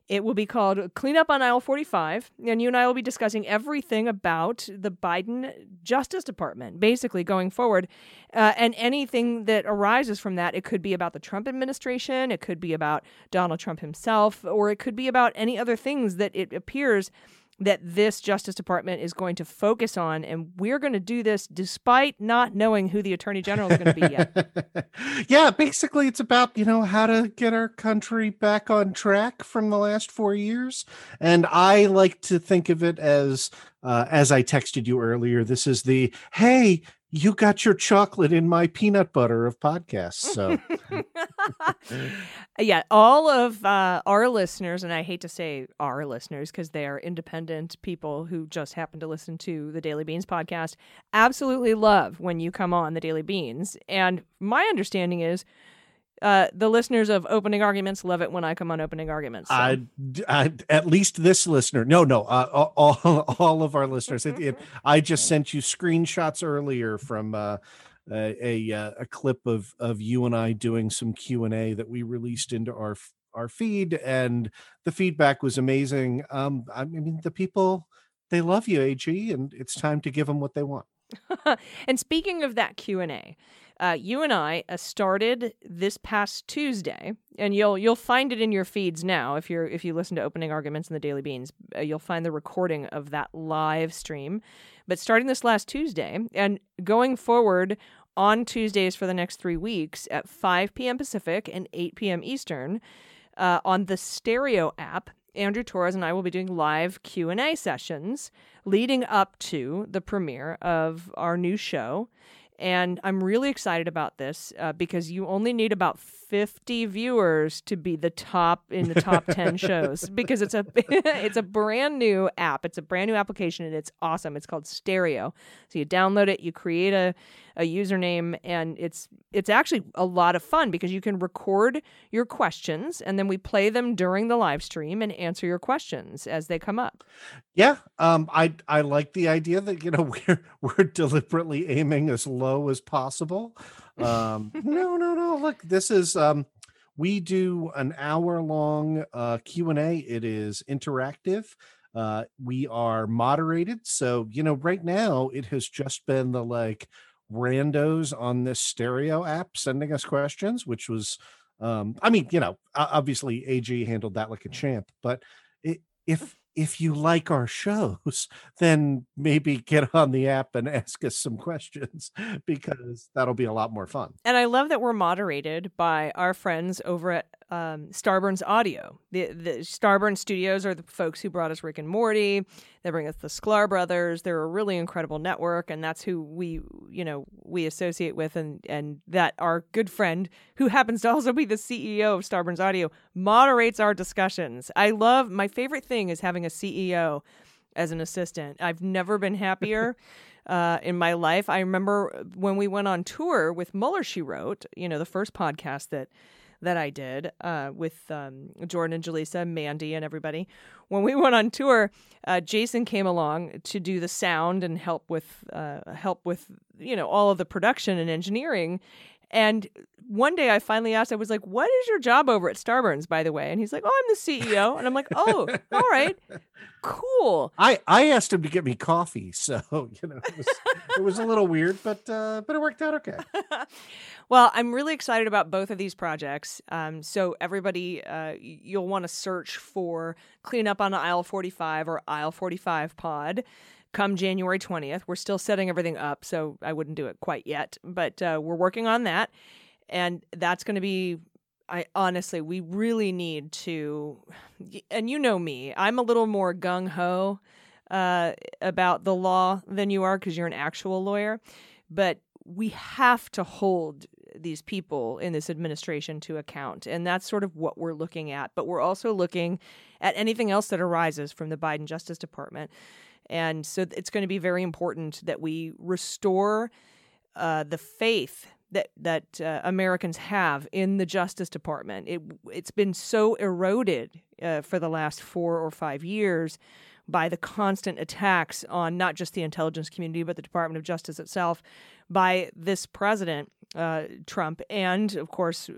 It will be called Clean Up on Aisle 45, and you and I will be discussing everything about the Biden Justice Department, basically going forward, uh, and anything that arises from that. It could be about the Trump administration, it could be about Donald Trump himself, or it could be about any other things that it appears that this Justice Department is going to focus on. And we're going to do this despite not knowing who the Attorney General is going to be yet. yeah, basically, it's about you know how to get our country back on track from the last four years, and I like to think of it as, uh, as I texted you earlier, this is the hey, you got your chocolate in my peanut butter of podcasts. So yeah, all of uh, our listeners, and I hate to say our listeners because they are independent people who just happen to listen to the Daily Beans podcast, absolutely love when you come on the Daily Beans. And my understanding is uh, the listeners of Opening Arguments love it when I come on Opening Arguments. so- I, I, at least this listener, no, no, uh, all, all of our listeners. It, it, I just sent you screenshots earlier from uh, a a, uh, a clip of of you and I doing some Q and A that we released into our our feed, and the feedback was amazing. Um, I mean, the people they love you, Ag, and it's time to give them what they want. and speaking of that q&a uh, you and i uh, started this past tuesday and you'll you'll find it in your feeds now if you're if you listen to opening arguments in the daily beans uh, you'll find the recording of that live stream. But starting this last tuesday and going forward on tuesdays for the next three weeks at 5 p.m pacific and 8 p.m eastern uh, on the stereo app andrew torrez and i will be doing live q&a sessions leading up to the premiere of our new show And I'm really excited about this uh, because you only need about 50 viewers to be the top in the top 10 shows because it's a it's a brand new app. It's a brand new application and it's awesome. It's called Stereo. So you download it, you create a a username and it's it's actually a lot of fun because you can record your questions and then we play them during the live stream and answer your questions as they come up. Yeah, um, I I like the idea that you know we're we're deliberately aiming as low as possible. Um, no, no, no. Look, this is um, we do an hour long uh, Q and A. It is interactive. Uh, we are moderated, so you know right now it has just been the like randos on this stereo app sending us questions, which was, um, I mean, you know, obviously AG handled that like a champ, but it, if if you like our shows, then maybe get on the app and ask us some questions because that'll be a lot more fun. And I love that we're moderated by our friends over at um, Starburns Audio. The, the Starburns Studios are the folks who brought us Rick and Morty. They bring us the Sklar brothers. They're a really incredible network, and that's who we, you know, we associate with, and and that our good friend, who happens to also be the CEO of Starburns Audio, moderates our discussions. I love my favorite thing is having a CEO as an assistant. I've never been happier. Uh, in my life, I remember when we went on tour with Mueller. She wrote, you know, the first podcast that that I did uh, with um, Jordan and Jaleesa, Mandy, and everybody. When we went on tour, uh, Jason came along to do the sound and help with uh, help with you know all of the production and engineering. And one day I finally asked, I was like, "What is your job over at Starburns, by the way?" And he's like, "Oh, I'm the CEO." And I'm like, "Oh, all right, cool." I I asked him to get me coffee, so you know it was, it was a little weird, but uh, but it worked out okay. well, I'm really excited about both of these projects. Um, so everybody, uh, you'll want to search for "Clean Up on Aisle 45" or "Aisle 45 Pod." Come January 20th, we're still setting everything up, so I wouldn't do it quite yet, but uh, we're working on that, and that's going to be. I honestly, we really need to, and you know me, I'm a little more gung ho uh, about the law than you are because you're an actual lawyer, but we have to hold these people in this administration to account. And that's sort of what we're looking at. But we're also looking at anything else that arises from the Biden Justice Department. And so it's going to be very important that we restore uh, the faith that that uh, Americans have in the Justice Department. It it's been so eroded uh, for the last four or five years by the constant attacks on not just the intelligence community but the Department of Justice itself by this president uh, Trump and of course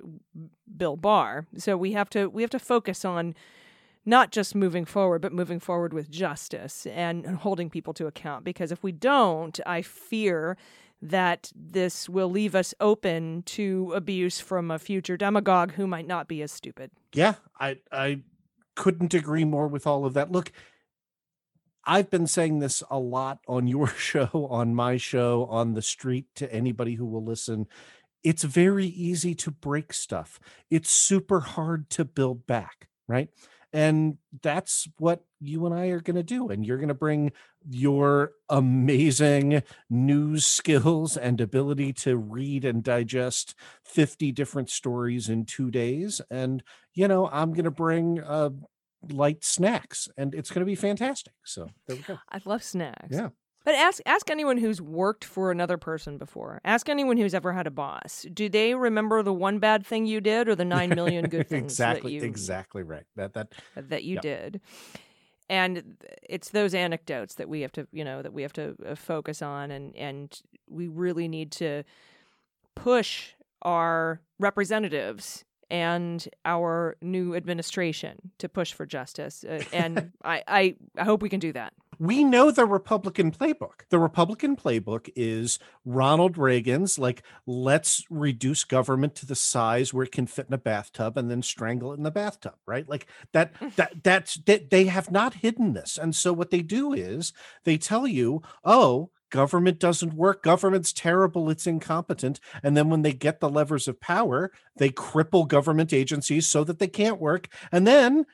Bill Barr. So we have to we have to focus on not just moving forward, but moving forward with justice and holding people to account. Because if we don't, I fear that this will leave us open to abuse from a future demagogue who might not be as stupid. Yeah, I I couldn't agree more with all of that. Look, I've been saying this a lot on your show, on my show, on the street to anybody who will listen. It's very easy to break stuff. It's super hard to build back, right? And that's what you and I are going to do. And you're going to bring your amazing news skills and ability to read and digest 50 different stories in two days. And, you know, I'm going to bring uh, light snacks and it's going to be fantastic. So there we go. I love snacks. Yeah. But ask ask anyone who's worked for another person before. Ask anyone who's ever had a boss. Do they remember the one bad thing you did or the nine million good things exactly. that you Exactly right. That, that, that you Yeah. did? And it's those anecdotes that we have to, you know, that we have to uh, focus on, and and we really need to push our representatives and our new administration to push for justice. Uh, and I, I I hope we can do that. We know the Republican playbook. The Republican playbook is Ronald Reagan's like, let's reduce government to the size where it can fit in a bathtub and then strangle it in the bathtub, right? Like that, mm. that, that's, that they have not hidden this. And so what they do is they tell you, oh, government doesn't work. Government's terrible. It's incompetent. And then when they get the levers of power, they cripple government agencies so that they can't work. And then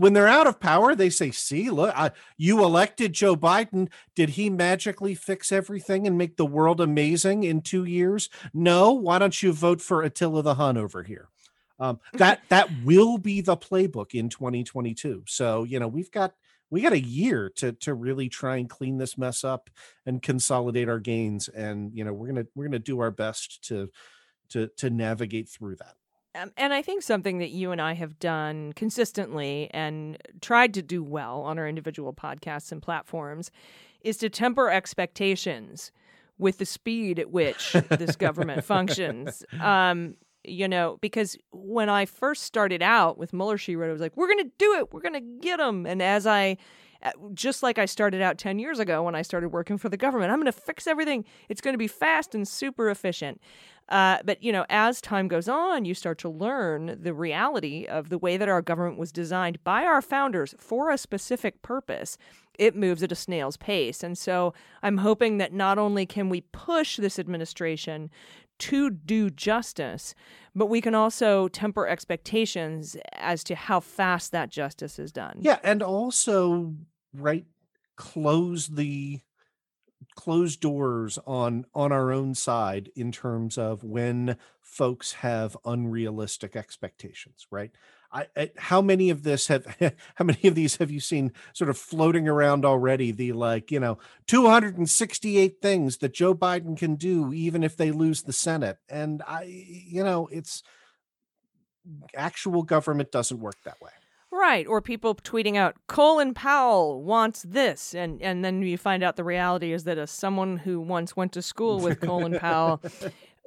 when they're out of power, they say, "See, look, I, you elected Joe Biden. Did he magically fix everything and make the world amazing in two years? No. Why don't you vote for Attila the Hun over here?" Um, that that will be the playbook in 2022. So you know we've got we got a year to to really try and clean this mess up and consolidate our gains, and you know we're gonna we're gonna do our best to to to navigate through that. Um, and I think something that you and I have done consistently and tried to do well on our individual podcasts and platforms is to temper expectations with the speed at which this government functions. Um, you know, because when I first started out with Mueller, she wrote, I was like, we're going to do it. We're going to get them. And as I, just like I started out 10 years ago when I started working for the government, I'm going to fix everything. It's going to be fast and super efficient. Uh, but, you know, as time goes on, you start to learn the reality of the way that our government was designed by our founders for a specific purpose. It moves at a snail's pace. And so I'm hoping that not only can we push this administration to do justice, but we can also temper expectations as to how fast that justice is done. Yeah, and also right close the close doors on on our own side in terms of when folks have unrealistic expectations, right? I, I how many of this have how many of these have you seen sort of floating around already the like, you know, 268 things that Joe Biden can do even if they lose the Senate. And I you know, it's actual government doesn't work that way. Right, or people tweeting out Colin Powell wants this, and and then you find out the reality is that as someone who once went to school with Colin Powell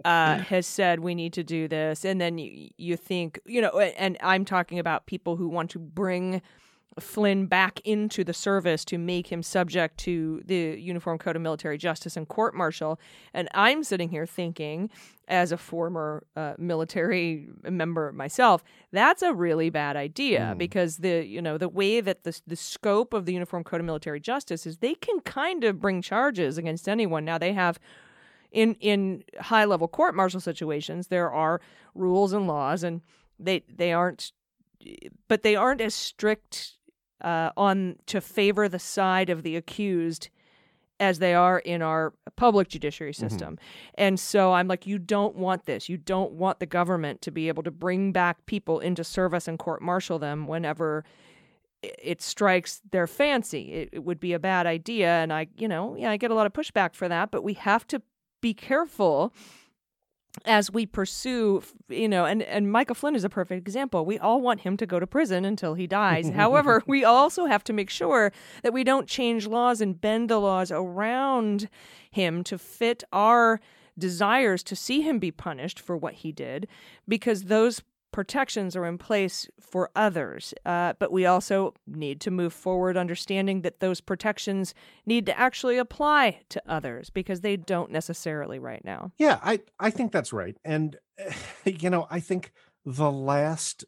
uh, has said we need to do this, and then you you think you know, and I'm talking about people who want to bring Flynn back into the service to make him subject to the Uniform Code of Military Justice and court martial. And I'm sitting here thinking, as a former uh, military member myself, that's a really bad idea Mm. because the you know the way that the the scope of the Uniform Code of Military Justice is they can kind of bring charges against anyone. Now they have in in high level court martial situations there are rules and laws and they they aren't but they aren't as strict uh, on to favor the side of the accused as they are in our public judiciary system. And so I'm like, you don't want this. You don't want the government to be able to bring back people into service and court martial them whenever it strikes their fancy. It, it would be a bad idea. And I, you know, yeah, I get a lot of pushback for that, but we have to be careful as we pursue you know and and Michael Flynn is a perfect example. We all want him to go to prison until he dies. However we also have to make sure that we don't change laws and bend the laws around him to fit our desires to see him be punished for what he did because those protections are in place for others uh, but we also need to move forward understanding that those protections need to actually apply to others because they don't necessarily right now Yeah, I I think that's right. And you know, I think the last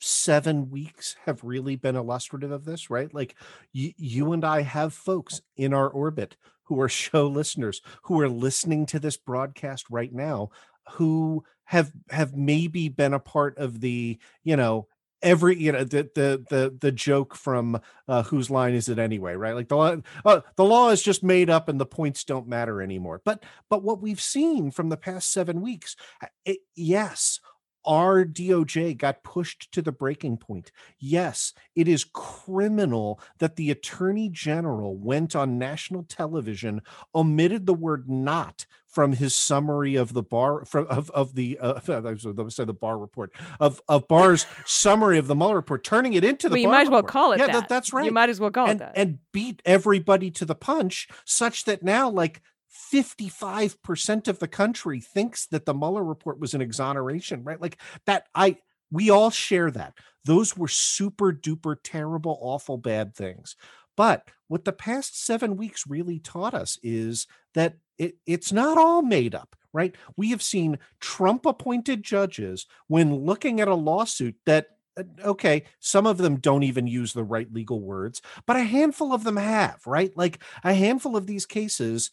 7 weeks have really been illustrative of this, right? Like y- you and I have folks in our orbit who are show listeners who are listening to this broadcast right now who have have maybe been a part of the, you know, every you know the the the the joke from uh whose line is it anyway right? Like the law uh, the law is just made up and the points don't matter anymore. But but what we've seen from the past seven weeks uh, it, yes our DOJ got pushed to the breaking point. Yes, it is criminal that the attorney general went on national television, omitted the word not from his summary of the bar from of, of the uh, I was going to say the bar report of of Barr's summary of the Mueller report, turning it into the well, you might as well report. call it yeah, that. that's right You might as well call and, it that. and beat everybody to the punch such that now like 55% of the country thinks that the Mueller report was an exoneration, right? Like that I we all share that. Those were super duper terrible awful bad things. But what the past 7 weeks really taught us is that it, it's not all made up, right? We have seen Trump appointed judges when looking at a lawsuit that uh, okay, some of them don't even use the right legal words, but a handful of them have, right? Like a handful of these cases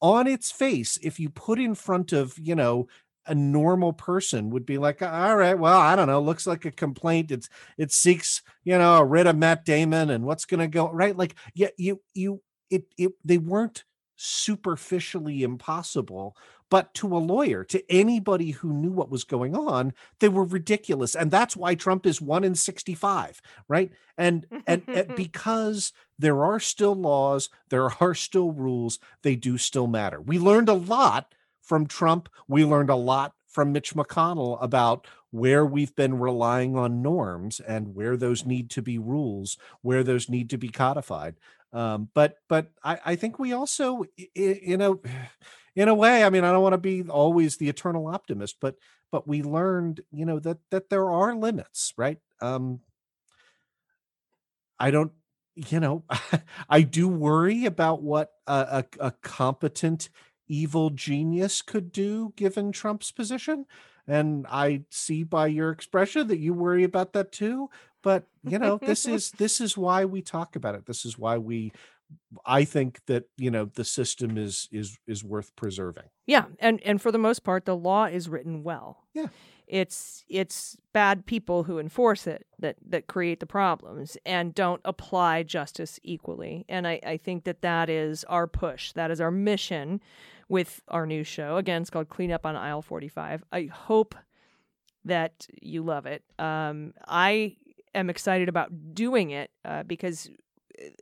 on its face, if you put in front of, you know, a normal person would be like, all right, well, I don't know, looks like a complaint. It's it seeks, you know, a writ of mandamus and what's gonna go right. Like, yeah, you you it it they weren't superficially impossible, but to a lawyer, to anybody who knew what was going on, they were ridiculous. And that's why Trump is one in 65, right? And and, and because there are still laws, there are still rules, they do still matter. We learned a lot from Trump. We learned a lot from Mitch McConnell about where we've been relying on norms and where those need to be rules, where those need to be codified. Um, but but I, I think we also, you know, in a way, I mean, I don't want to be always the eternal optimist, but but we learned, you know, that that there are limits, right? Um, I don't, you know, I do worry about what a, a, a competent evil genius could do given Trump's position. And I see by your expression that you worry about that too. But you know, this is this is why we talk about it. This is why we I think that, you know, the system is is is worth preserving. Yeah, and and for the most part, the law is written well. Yeah. It's it's bad people who enforce it that that create the problems and don't apply justice equally. And I I think that that is our push. That is our mission with our new show. Again, it's called Clean Up on Aisle 45. I hope that you love it. Um, I am excited about doing it uh, because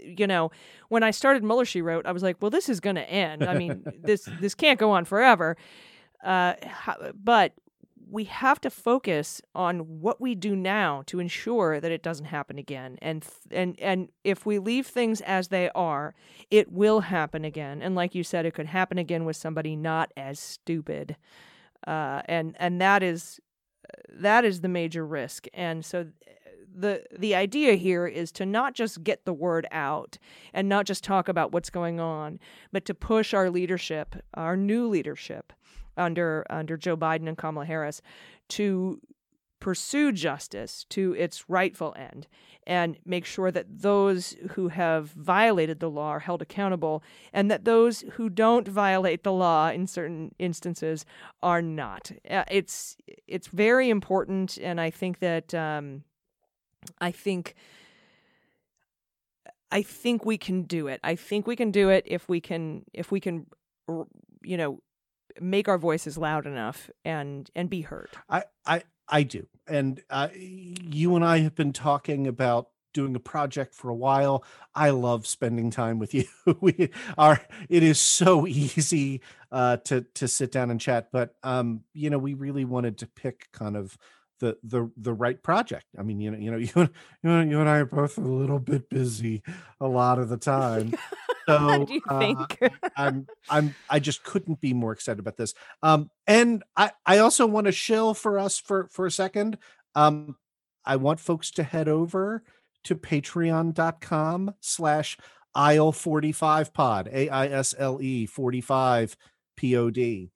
you know when I started Mueller she wrote I was like well this is going to end. I mean this this can't go on forever. Uh, but we have to focus on what we do now to ensure that it doesn't happen again. And th- and and if we leave things as they are it will happen again. And like you said it could happen again with somebody not as stupid. Uh, and and that is that is the major risk. And so the the idea here is to not just get the word out and not just talk about what's going on but to push our leadership our new leadership under under Joe Biden and Kamala Harris to pursue justice to its rightful end and make sure that those who have violated the law are held accountable and that those who don't violate the law in certain instances are not. Uh, it's it's very important and i think that um, i think i think we can do it i think we can do it if we can if we can you know make our voices loud enough and and be heard I I I do, and uh, you and I have been talking about doing a project for a while. I love spending time with you. we are. It is so easy uh, to to sit down and chat, but um, you know, we really wanted to pick kind of the the the right project. I mean, you know, you know, you and- you and, you and I are both a little bit busy a lot of the time. So do you uh, think I'm I'm I just couldn't be more excited about this. Um and I I also want to shill for us for for a second. Um I want folks to head over to patreon.com slash aisle 45 pod a-i-s-l-e 45 p-o-d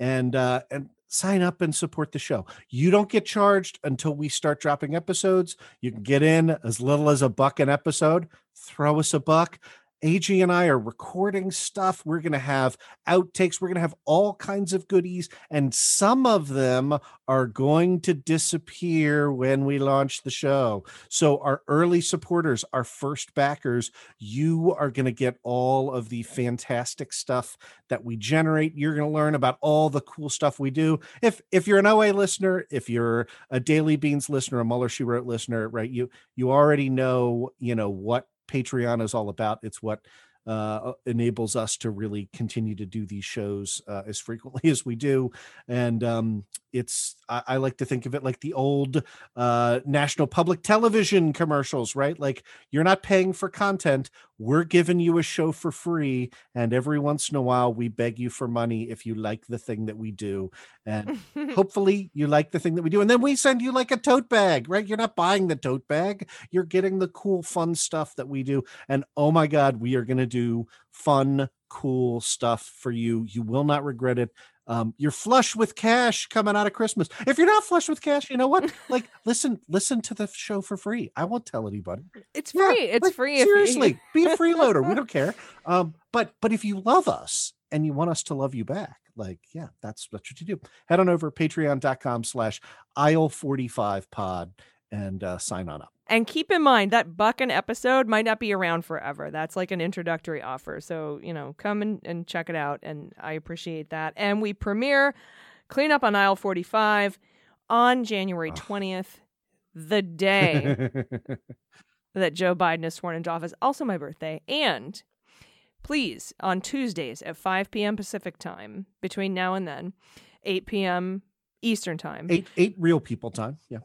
and uh and sign up and support the show. You don't get charged until we start dropping episodes. You can get in as little as a buck an episode. Throw us a buck AG and I are recording stuff. We're going to have outtakes. We're going to have all kinds of goodies, and some of them are going to disappear when we launch the show. So, our early supporters, our first backers, you are going to get all of the fantastic stuff that we generate. You're going to learn about all the cool stuff we do. If if you're an OA listener, if you're a Daily Beans listener, a Mueller She Wrote listener, right? You you already know you know what Patreon is all about. It's what uh, enables us to really continue to do these shows uh, as frequently as we do. And um, it's, I, I like to think of it like the old uh, national public television commercials, right? Like you're not paying for content. We're giving you a show for free. And every once in a while, we beg you for money if you like the thing that we do. And hopefully you like the thing that we do and then we send you like a tote bag right? You're not buying the tote bag. You're getting the cool fun stuff that we do. And oh my god we are going to do fun cool stuff for you. You will not regret it. Um, you're flush with cash coming out of christmas. If you're not flush with cash you know what? Like listen listen to the show for free. I won't tell anybody. It's Yeah, free. It's like, free you- seriously be a freeloader. We don't care. Um but but if you love us and you want us to love you back like yeah that's that's what you do head on over patreon.com slash aisle 45 pod and uh, sign on up And keep in mind that buck an episode might not be around forever. That's like an introductory offer. So, you know, come and, and check it out. And I appreciate that. And we premiere Clean Up on Aisle 45 on January 20th, the day that Joe Biden is sworn into office. Also, my birthday. And please, on Tuesdays at 5 p.m. Pacific time, between now and then, 8 p.m. Eastern time. eight eight real people time yeah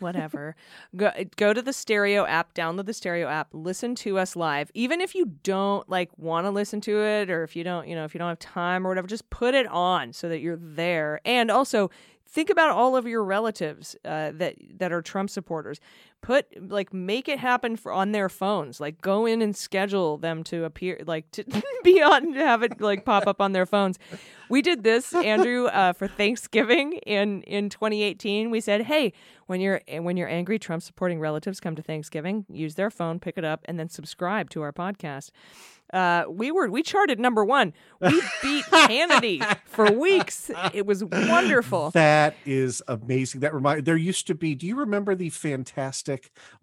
whatever. go go to the stereo app, download the stereo app, listen to us live. Even if you don't like want to listen to it or if you don't, you know, if you don't have time or whatever, just put it on so that you're there. And also think about all of your relatives uh, that that are Trump supporters. Put like make it happen for on their phones. Like go in and schedule them to appear like to be on to have it like pop up on their phones. We did this, Andrew, uh, for Thanksgiving in in 2018. We said, "Hey, when your when your angry Trump supporting relatives come to Thanksgiving, use their phone, pick it up, and then subscribe to our podcast." Uh, we were we charted number one. We beat Hannity for weeks. It was wonderful. That is amazing. That remind there used to be. Do you remember the fantastic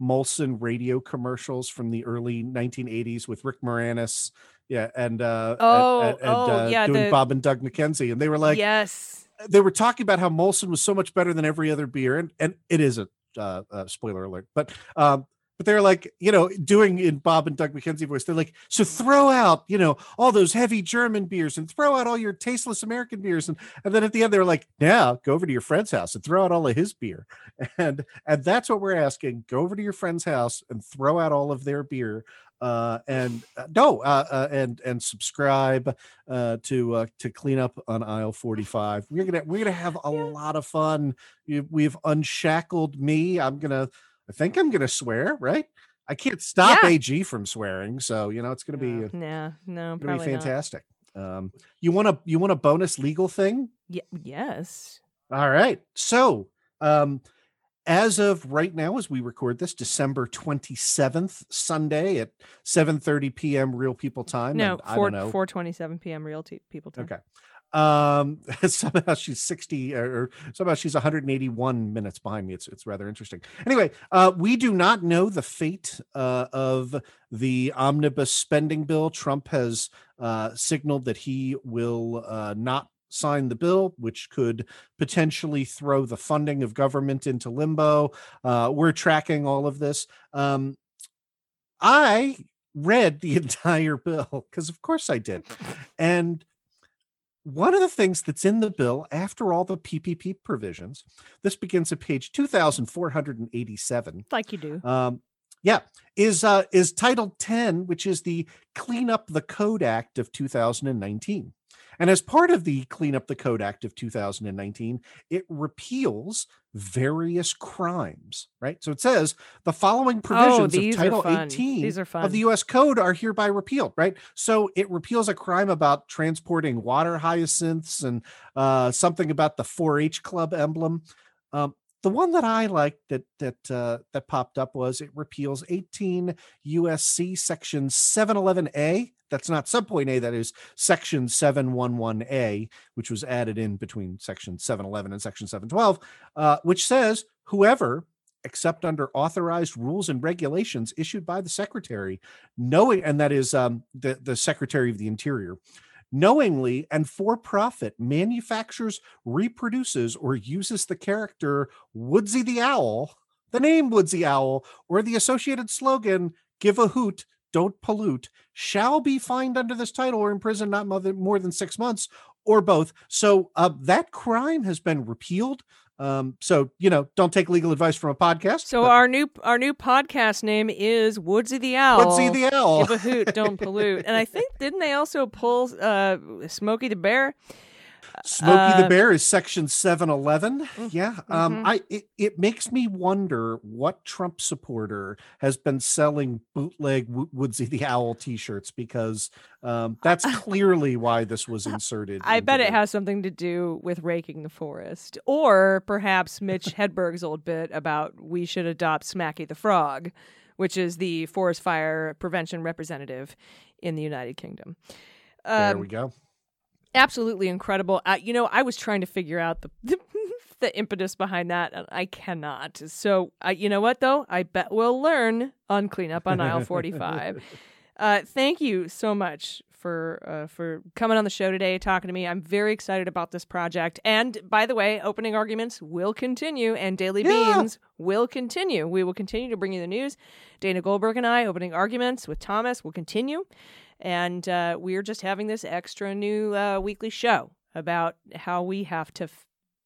Molson radio commercials from the early 1980s with Rick Moranis? Yeah, and uh, Oh, and, and, oh, uh, yeah, doing the- Bob and Doug McKenzie, and they were like, yes. they were talking about how Molson was so much better than every other beer, and and it isn't. Uh, uh, spoiler alert, but um, but they're like, you know, doing in Bob and Doug McKenzie voice. They're like, so throw out, you know, all those heavy German beers and throw out all your tasteless American beers, and and then at the end they're like, now go over to your friend's house and throw out all of his beer, and and that's what we're asking. Go over to your friend's house and throw out all of their beer. Uh, and uh, no, uh, uh, and and subscribe uh, to uh, to clean up on aisle 45 we're gonna we're gonna have a lot of fun we've unshackled me i'm gonna i think i'm gonna swear right i can't stop Yeah. ag from swearing so you know it's gonna be it's Nah, no, gonna be probably not. fantastic um you want a you want a bonus legal thing Ye- yes. all right so um as of right now as we record this december 27th sunday at 7 p.m real people time No, four don't know four twenty seven p.m. real t- people time. Okay. Um somehow she's 60 or, somehow she's 181 minutes behind me. It's it's rather interesting. Anyway, uh we do not know the fate uh of the omnibus spending bill. Trump has uh signaled that he will uh not sign the bill which could potentially throw the funding of government into limbo uh we're tracking all of this um i read the entire bill because of course i did and one of the things that's in the bill after all the PPP provisions, this begins at page 2487. Like you do. Um, yeah, is uh, is Title 10, which is the Clean Up the Code Act of 2019. And as part of the Clean Up the Code Act of 2019, it repeals various crimes, right? So it says the following provisions Oh, of Title 18 These are fun. of the US code are hereby repealed, right? So it repeals a crime about transporting water hyacinths and uh, something about the 4-H club emblem. Um, the one that I liked that that uh, that popped up was it repeals 18 USC section 711A. That's not subpoint A, that is section 711A, which was added in between section 711 and section 712, uh, which says whoever except under authorized rules and regulations issued by the secretary knowing and that is um, the, the secretary of the interior knowingly and for profit manufactures reproduces or uses the character woodsy the owl the name woodsy owl or the associated slogan give a hoot don't pollute shall be fined under this title or imprisoned not more than, six months or both. So uh, that crime has been repealed um, so you know don't take legal advice from a podcast So but our new our new podcast name is Woodsy the Owl. woodsy the owl Give a hoot, don't pollute. And I think didn't they also pull uh, Smokey the Bear? Smokey Uh, the Bear is section 711. Yeah. Um mhm. I it, it makes me wonder what Trump supporter has been selling bootleg Wo- Woodsy the Owl t-shirts because um that's clearly why this was inserted. I bet it the- has something to do with raking the forest, or perhaps Mitch Hedberg's old bit about we should adopt Smacky the Frog, which is the forest fire prevention representative in the United Kingdom. There Um, we go. Absolutely incredible. Uh, you know, I was trying to figure out the the impetus behind that, and I cannot. So, uh, you know what though? I bet we'll learn on cleanup on aisle forty five. Uh, thank you so much for uh, for coming on the show today, talking to me. I'm very excited about this project. And by the way, opening arguments will continue, and Daily Yeah. Beans will continue. We will continue to bring you the news. Dana Goldberg and I, opening arguments with Thomas, will continue. And uh, we're just having this extra new uh, weekly show about how we have to f-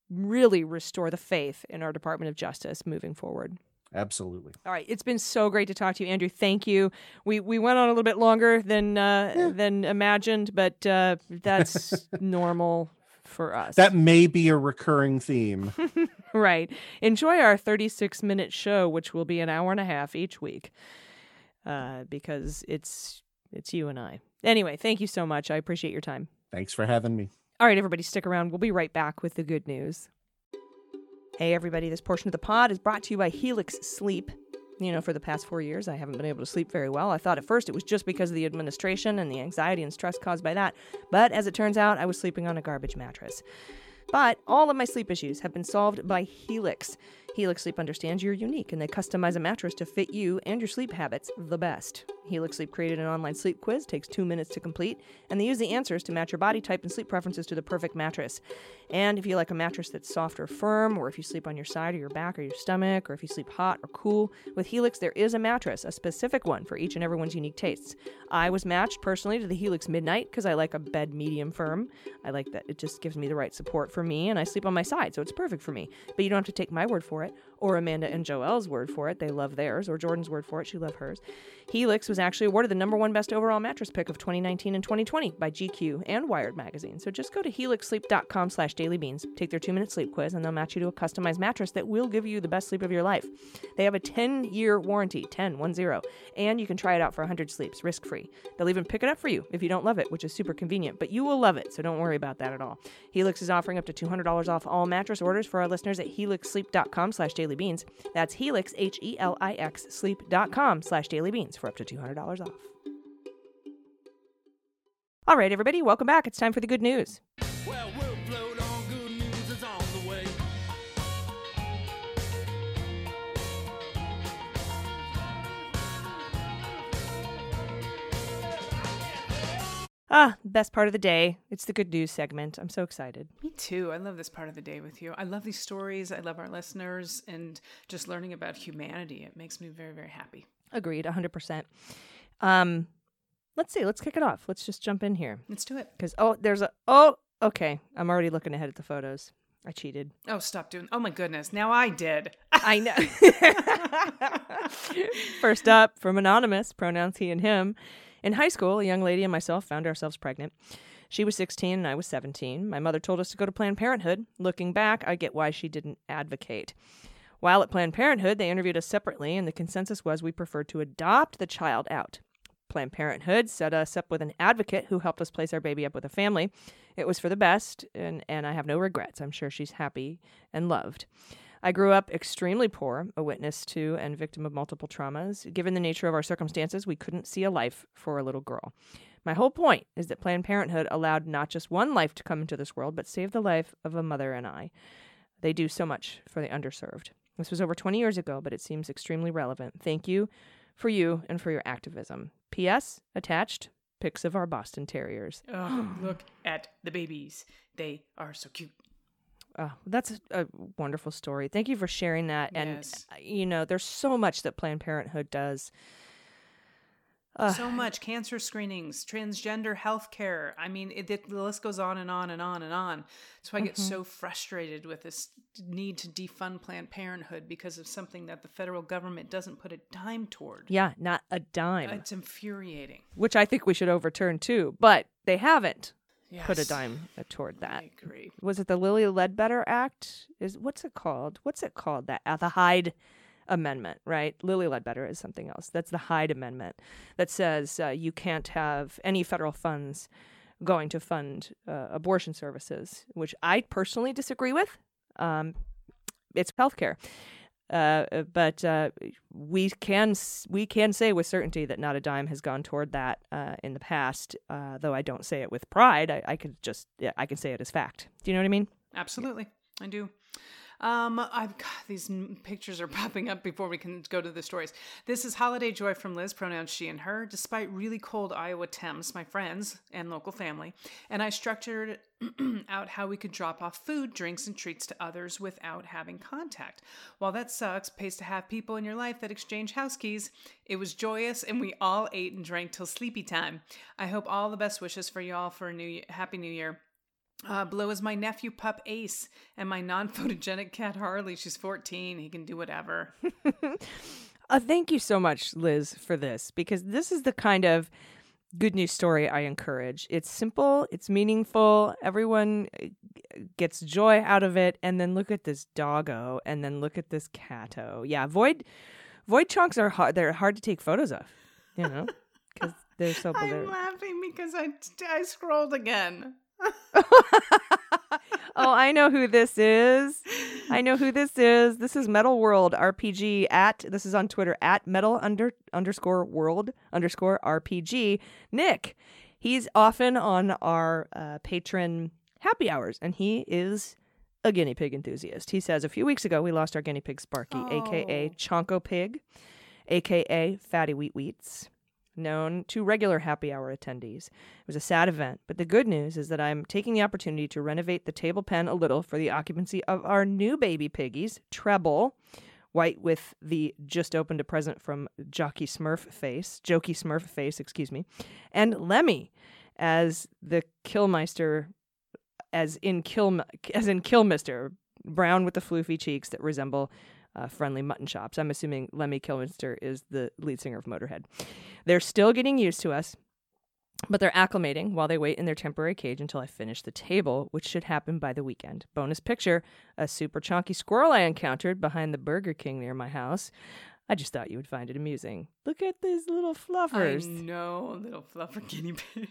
really restore the faith in our Department of Justice moving forward. Absolutely. All right, it's been so great to talk to you, Andrew. Thank you. We we went on a little bit longer than uh, than imagined, but uh, that's normal for us. That may be a recurring theme. right. Enjoy our 36 minute show, which will be an hour and a half each week, uh, because it's it's you and I. Anyway, thank you so much. I appreciate your time. Thanks for having me. All right, everybody, stick around. We'll be right back with the good news. Hey, everybody, this portion of the pod is brought to you by Helix Sleep. You know, for the past four years, I haven't been able to sleep very well. I thought at first it was just because of the administration and the anxiety and stress caused by that. But as it turns out, I was sleeping on a garbage mattress. But all of my sleep issues have been solved by Helix. Helix Sleep understands you're unique and they customize a mattress to fit you and your sleep habits the best. Helix Sleep created an online sleep quiz, takes two minutes to complete, and they use the answers to match your body type and sleep preferences to the perfect mattress. And if you like a mattress that's soft or firm, or if you sleep on your side or your back or your stomach, or if you sleep hot or cool, with Helix there is a mattress, a specific one for each and everyone's unique tastes. I was matched personally to the Helix Midnight because I like a bed medium firm. I like that it just gives me the right support for me, and I sleep on my side, so it's perfect for me. But you don't have to take my word for it, it or Amanda and Joelle's word for it. They love theirs, or Jordan's word for it. She loved hers. Helix was actually awarded the number one best overall mattress pick of 2019 and 2020 by GQ and Wired magazine. So just go to helixsleep.com slash dailybeans, take their two-minute sleep quiz, and they'll match you to a customized mattress that will give you the best sleep of your life. They have a 10-year warranty, 10, 1-0, and you can try it out for 100 sleeps, risk-free. They'll even pick it up for you if you don't love it, which is super convenient, but you will love it, so don't worry about that at all. Helix is offering up to $200 off all mattress orders for our listeners at helixsleep.com slash dailybeans. Daily Beans, that's helix, E H-E-L-I-X, sleep.com slash dailybeans for up to $200 off. All right, everybody, welcome back. It's time for the good news. Well, Ah, best part of the day. It's the good news segment. I'm so excited. Me too. I love this part of the day with you. I love these stories. I love our listeners and just learning about humanity. It makes me very, very happy. Agreed, 100%. Um, let's see. Let's kick it off. Let's just jump in here. Let's do it. Because, oh, there's a, oh, okay. I'm already looking ahead at the photos. I cheated. Oh, stop doing. Oh my goodness. Now I did. I know. First up, from Anonymous, pronouns he and him. In high school, a young lady and myself found ourselves pregnant. She was 16 and I was 17. My mother told us to go to Planned Parenthood. Looking back, I get why she didn't advocate. While at Planned Parenthood, they interviewed us separately, and the consensus was we preferred to adopt the child out. Planned Parenthood set us up with an advocate who helped us place our baby up with a family. It was for the best, and, and I have no regrets. I'm sure she's happy and loved. I grew up extremely poor, a witness to and victim of multiple traumas. Given the nature of our circumstances, we couldn't see a life for a little girl. My whole point is that Planned Parenthood allowed not just one life to come into this world, but saved the life of a mother and I. They do so much for the underserved. This was over 20 years ago, but it seems extremely relevant. Thank you for you and for your activism. P.S. Attached pics of our Boston Terriers. Oh, look at the babies. They are so cute. Oh, that's a, wonderful story. Thank you for sharing that. And, Yes. uh, you know, there's so much that Planned Parenthood does. Uh, so much cancer screenings, transgender health care. I mean, it, it, the list goes on and on and on and on. That's why I get Mm-hmm. so frustrated with this need to defund Planned Parenthood because of something that the federal government doesn't put a dime toward. yeah, not a dime, It's infuriating. which I think we should overturn too, but they haven't put a dime uh, toward that. I agree. Was it the Lilly Ledbetter Act? Is what's it called? What's it called? That uh, the Hyde Amendment, right? Lilly Ledbetter is something else. That's the Hyde Amendment that says uh, you can't have any federal funds going to fund uh, abortion services, which I personally disagree with. Um, it's healthcare. Uh, but uh, we can we can say with certainty that not a dime has gone toward that uh, in the past. Uh, though I don't say it with pride, I, I could just yeah, I can say it as fact. Do you know what I mean? Absolutely, I do. Um, I've these pictures are popping up before we can go to the stories. This is holiday joy from Liz, pronouns she and her. Despite really cold Iowa temps, my friends and local family, and I structured out how we could drop off food, drinks, and treats to others without having contact. While that sucks, pays to have people in your life that exchange house keys. It was joyous, and we all ate and drank till sleepy time. I hope all the best wishes for y'all for a new happy new year. Uh, below is my nephew pup Ace and my non photogenic cat Harley. She's 14. He can do whatever. Uh, thank you so much, Liz, for this because this is the kind of good news story I encourage. It's simple, it's meaningful, everyone uh, gets joy out of it, and then look at this doggo, and then look at this catto. Yeah, void void chunks are hard. They're hard to take photos of, you know, because they're so. I'm laughing because I, I scrolled again. oh, I know who this is. I know who this is. This is Metal World RPG at this is on Twitter at metal under underscore world underscore RPG. Nick, he's often on our uh, Patreon happy hours, and he is a guinea pig enthusiast. He says a few weeks ago we lost our guinea pig Sparky, aka Oh. Chonko Pig, aka Fatty Wheat Wheats known to regular happy hour attendees. It was a sad event, but the good news is that I'm taking the opportunity to renovate the table pen a little for the occupancy of our new baby piggies, Treble, white with the just opened a present from Jockey Smurf face, Jokey Smurf face, excuse me, and Lemmy as the Killmeister, as in Kill, as in Killmister, brown with the floofy cheeks that resemble uh, friendly mutton chops. I'm assuming Lemmy Kilmister is the lead singer of Motorhead. They're still getting used to us, but they're acclimating while they wait in their temporary cage until I finish the table, which should happen by the weekend. Bonus picture a super chunky squirrel I encountered behind the Burger King near my house. I just thought you would find it amusing. Look at these little fluffers. I know, little fluffer guinea pig.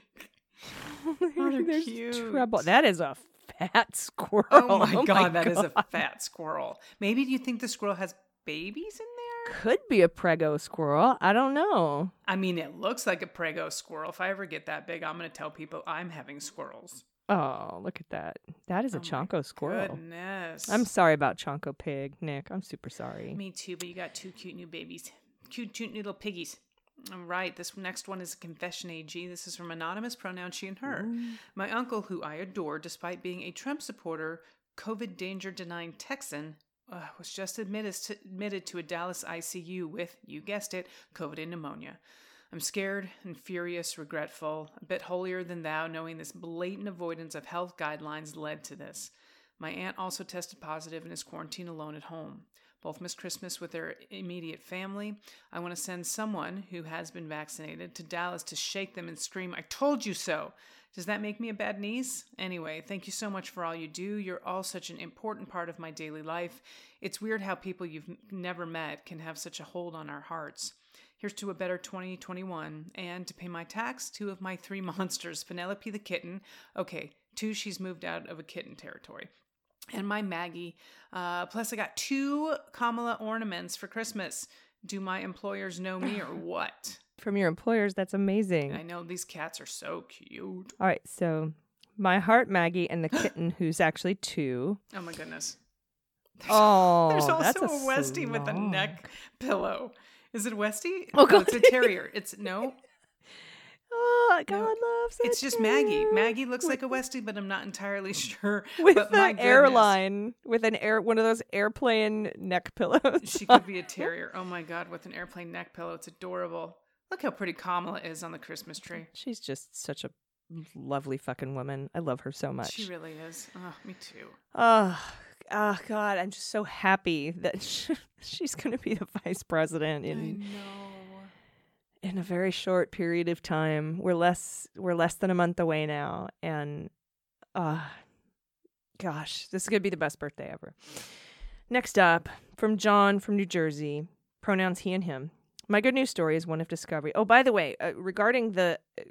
Oh, there's they're cute. That is a fat squirrel. Oh, oh my god, that is God. a fat squirrel. Maybe do you think the squirrel has babies in there? Could be a prego squirrel. I don't know. I mean, it looks like a prego squirrel. If I ever get that big, I'm going to tell people I'm having squirrels. Oh, look at that. That is a Oh my chonko squirrel. Goodness. I'm sorry about Chonko Pig, Nick. I'm super sorry. Me too, but you got two cute new babies. Cute, cute little piggies. All right, this next one is a confession AG. This is from anonymous pronoun she and her. My uncle, who I adore despite being a Trump supporter, COVID danger denying Texan, uh, was just admitted to, admitted to a Dallas ICU with, you guessed it, COVID and pneumonia. I'm scared and furious, regretful, a bit holier than thou, knowing this blatant avoidance of health guidelines led to this. My aunt also tested positive and is quarantined alone at home. Both miss Christmas with their immediate family. I want to send someone who has been vaccinated to Dallas to shake them and scream, I told you so. Does that make me a bad niece? Anyway, thank you so much for all you do. You're all such an important part of my daily life. It's weird how people you've never met can have such a hold on our hearts. Here's to a better 2021. And to pay my tax, two of my three monsters Penelope the kitten. Okay, two, she's moved out of a kitten territory. And my Maggie. Uh, plus, I got two Kamala ornaments for Christmas. Do my employers know me or what? From your employers, that's amazing. I know these cats are so cute. All right, so my heart, Maggie, and the kitten, who's actually two. Oh my goodness. Oh, There's also a, Westie with a neck pillow. Is it Westie? Oh, No, it's a terrier. It's no, Oh, God No, loves it's a just Maggie. Maggie looks like a Westie, but I'm not entirely sure. with but goodness, airline, with an air, one of those airplane neck pillows. She could be a terrier. Oh my god, with an airplane neck pillow. It's adorable. Look how pretty Kamala is on the Christmas tree. She's just such a lovely fucking woman. I love her so much. She really is. Oh, me too. Oh, oh God, I'm just so happy that she's going to be the vice president I in know. In a very short period of time. We're less we're less than a month away now, and uh gosh, this is gonna be the best birthday ever. Next up, from John from New Jersey, pronouns he and him. My good news story is one of discovery. Oh, by the way, uh, regarding the uh,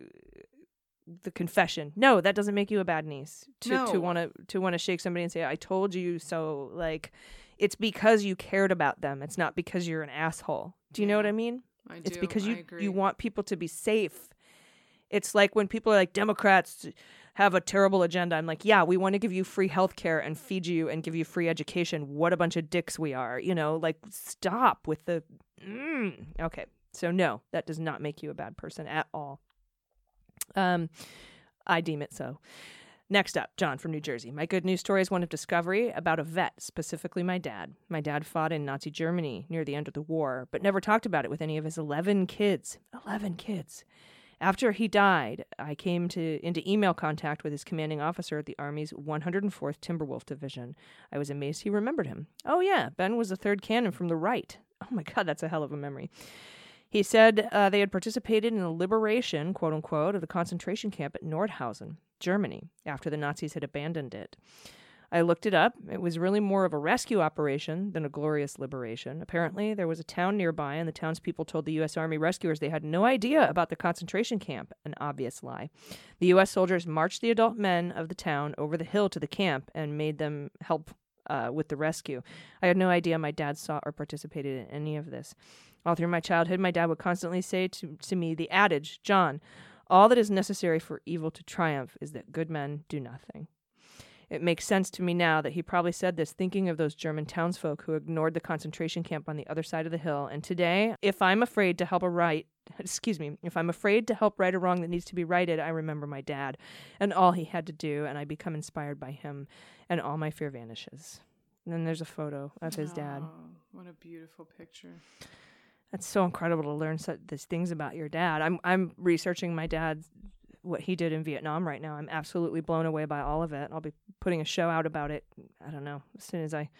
the confession, no, that doesn't make you a bad niece. To to want to to want to shake somebody and say, "I told you so." Like, it's because you cared about them. It's not because you're an asshole. Do you know what I mean? I It's do, because you you want people to be safe. It's like when people are like Democrats have a terrible agenda. I'm like, yeah, we want to give you free health care and feed you and give you free education. What a bunch of dicks we are. You know, like stop with the mm. Okay. So no, that does not make you a bad person at all. Um I deem it so. Next up, John from New Jersey. My good news story is one of discovery about a vet, specifically my dad. My dad fought in Nazi Germany near the end of the war, but never talked about it with any of his 11 kids. 11 kids. After he died, I came to into email contact with his commanding officer at the Army's 104th Timberwolf Division. I was amazed he remembered him. Oh yeah, Ben was the third cannon from the right. Oh my god, that's a hell of a memory. He said uh, they had participated in the liberation, quote unquote, of the concentration camp at Nordhausen, Germany, after the Nazis had abandoned it. I looked it up. It was really more of a rescue operation than a glorious liberation. Apparently, there was a town nearby, and the townspeople told the U.S. Army rescuers they had no idea about the concentration camp, an obvious lie. The U.S. soldiers marched the adult men of the town over the hill to the camp and made them help uh, with the rescue. I had no idea my dad saw or participated in any of this. All through my childhood, my dad would constantly say to, to me the adage, John, all that is necessary for evil to triumph is that good men do nothing. It makes sense to me now that he probably said this thinking of those German townsfolk who ignored the concentration camp on the other side of the hill. And today, if I'm afraid to help a right, excuse me, if I'm afraid to help right a wrong that needs to be righted, I remember my dad and all he had to do, and I become inspired by him, and all my fear vanishes. And then there's a photo of his dad. Oh, what a beautiful picture. That's so incredible to learn such these things about your dad. I'm I'm researching my dad, what he did in Vietnam right now. I'm absolutely blown away by all of it. I'll be putting a show out about it. I don't know as soon as I.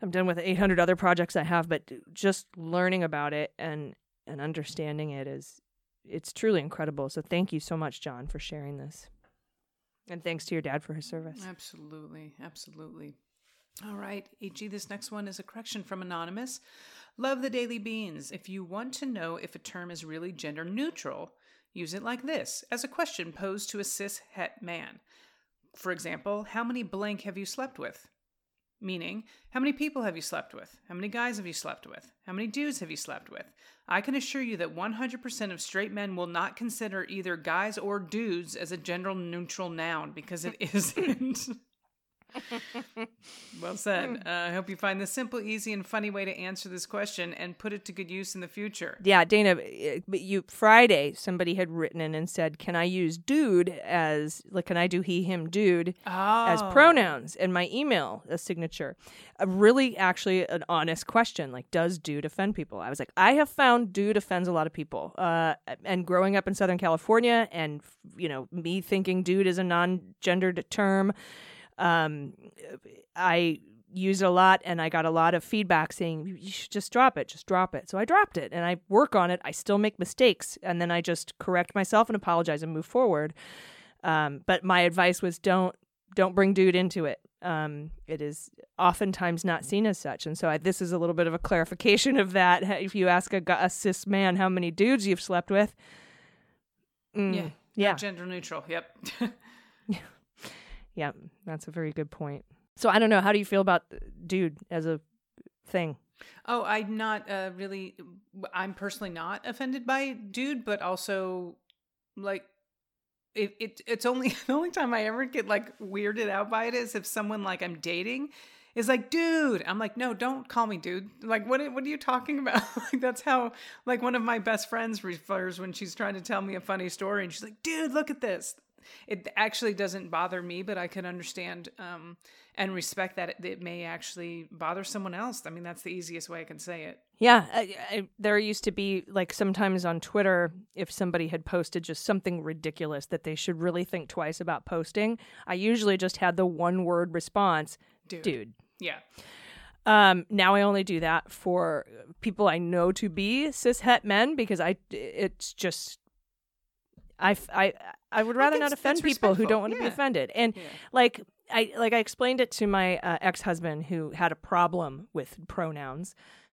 I'm done with 800 other projects I have, but just learning about it and and understanding it is it's truly incredible. So thank you so much, John, for sharing this, and thanks to your dad for his service. Absolutely, absolutely. All right, AG, this next one is a correction from Anonymous. Love the daily beans. If you want to know if a term is really gender neutral, use it like this as a question posed to a cis het man. For example, how many blank have you slept with? Meaning, how many people have you slept with? How many guys have you slept with? How many dudes have you slept with? I can assure you that 100% of straight men will not consider either guys or dudes as a gender neutral noun because it isn't. Well said. Uh, I hope you find the simple, easy, and funny way to answer this question and put it to good use in the future. Yeah, Dana, eh, but you Friday somebody had written in and said, "Can I use dude as like can I do he him dude as Oh. pronouns?" in my email a signature. A really actually an honest question, like does dude offend people? I was like, I have found dude offends a lot of people. Uh, and growing up in Southern California, and you know me thinking dude is a non-gendered term, um, I used it a lot and I got a lot of feedback saying you should just drop it, just drop it. So I dropped it and I work on it. I still make mistakes and then I just correct myself and apologize and move forward. Um, but my advice was don't don't bring dude into it. Um, it is oftentimes not seen as such, and so I, this is a little bit of a clarification of that. If you ask a, a cis man how many dudes you've slept with, mm, Yeah. yeah, Gender neutral. Yep. yeah, that's a very good point. So I don't know. How do you feel about dude as a thing? Oh, I'm not uh, really. I'm personally not offended by dude, but also like it, it. It's only the only time I ever get like weirded out by it is if someone like I'm dating is like, dude. I'm like, no, don't call me dude. Like, what? What are you talking about? like, that's how like one of my best friends refers when she's trying to tell me a funny story, and she's like, dude, look at this. It actually doesn't bother me, but I can understand um, and respect that it, it may actually bother someone else. I mean, that's the easiest way I can say it. Yeah, I, I, there used to be like sometimes on Twitter, if somebody had posted just something ridiculous that they should really think twice about posting, I usually just had the one word response, Dude. dude. Yeah. Um, now I only do that for people I know to be cis het men because I it's just I I I would rather not offend people who don't want to be offended. And Yeah. like I like I explained it to my uh, ex-husband who had a problem with pronouns.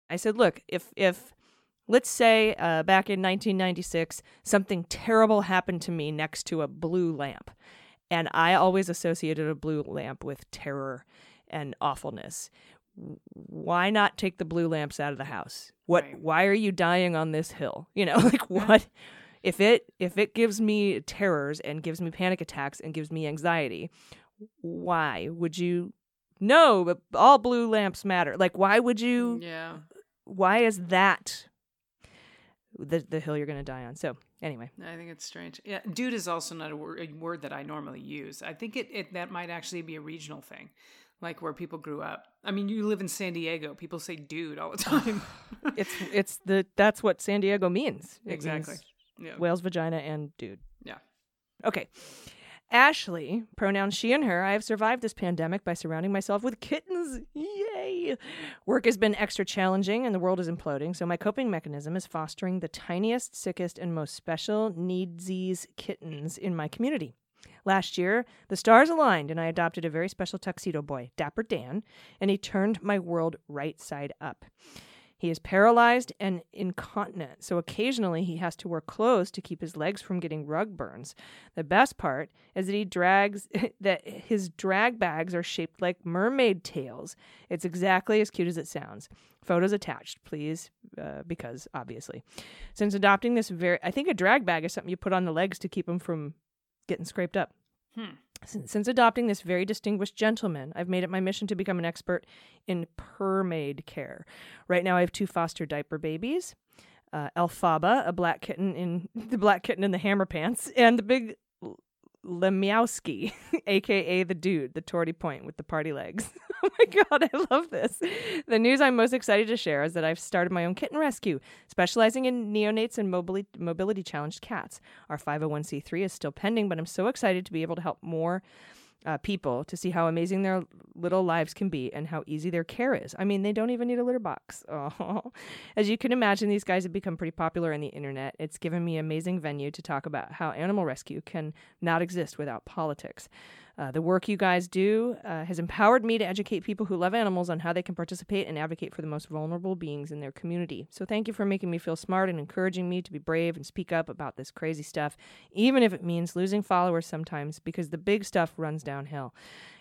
I said, "Look, if if let's say uh, back in 1996 something terrible happened to me next to a blue lamp and I always associated a blue lamp with terror and awfulness. why not take the blue lamps out of the house? What Right. why are you dying on this hill? You know, like what if it if it gives me terrors and gives me panic attacks and gives me anxiety, why would you no, but all blue lamps matter. Like why would you mm, Yeah. why is that the the hill you're going to die on? So, anyway, I think it's strange. Yeah, dude is also not a word, a word that I normally use. I think it, it that might actually be a regional thing, like where people grew up. I mean, you live in San Diego, people say dude all the time. it's it's the that's what San Diego means. It exactly. means Yeah. Whale's vagina and dude. Yeah. Okay. Ashley, pronouns she and her. I have survived this pandemic by surrounding myself with kittens. Yay! Work has been extra challenging and the world is imploding, so my coping mechanism is fostering the tiniest, sickest, and most special needsies kittens in my community. Last year, the stars aligned and I adopted a very special tuxedo boy, Dapper Dan, and he turned my world right side up. He is paralyzed and incontinent, so occasionally he has to wear clothes to keep his legs from getting rug burns. The best part is that he drags that his drag bags are shaped like mermaid tails. It's exactly as cute as it sounds. Photos attached, please, uh, because obviously, since adopting this very, I think a drag bag is something you put on the legs to keep them from getting scraped up. Since, since adopting this very distinguished gentleman, I've made it my mission to become an expert in permaid care. Right now, I have two foster diaper babies, uh, a black kitten in the black kitten in the hammer pants, and the big Lemiowski, aka the dude, the tortie point with the party legs. oh my god, I love this. The news I'm most excited to share is that I've started my own kitten rescue, specializing in neonates and mobility mobility challenged cats. Our 501c3 is still pending, but I'm so excited to be able to help more uh, people to see how amazing their little lives can be and how easy their care is. I mean, they don't even need a litter box. Oh. As you can imagine, these guys have become pretty popular on the internet. It's given me an amazing venue to talk about how animal rescue can not exist without politics. Uh, the work you guys do uh, has empowered me to educate people who love animals on how they can participate and advocate for the most vulnerable beings in their community. So, thank you for making me feel smart and encouraging me to be brave and speak up about this crazy stuff, even if it means losing followers sometimes, because the big stuff runs downhill.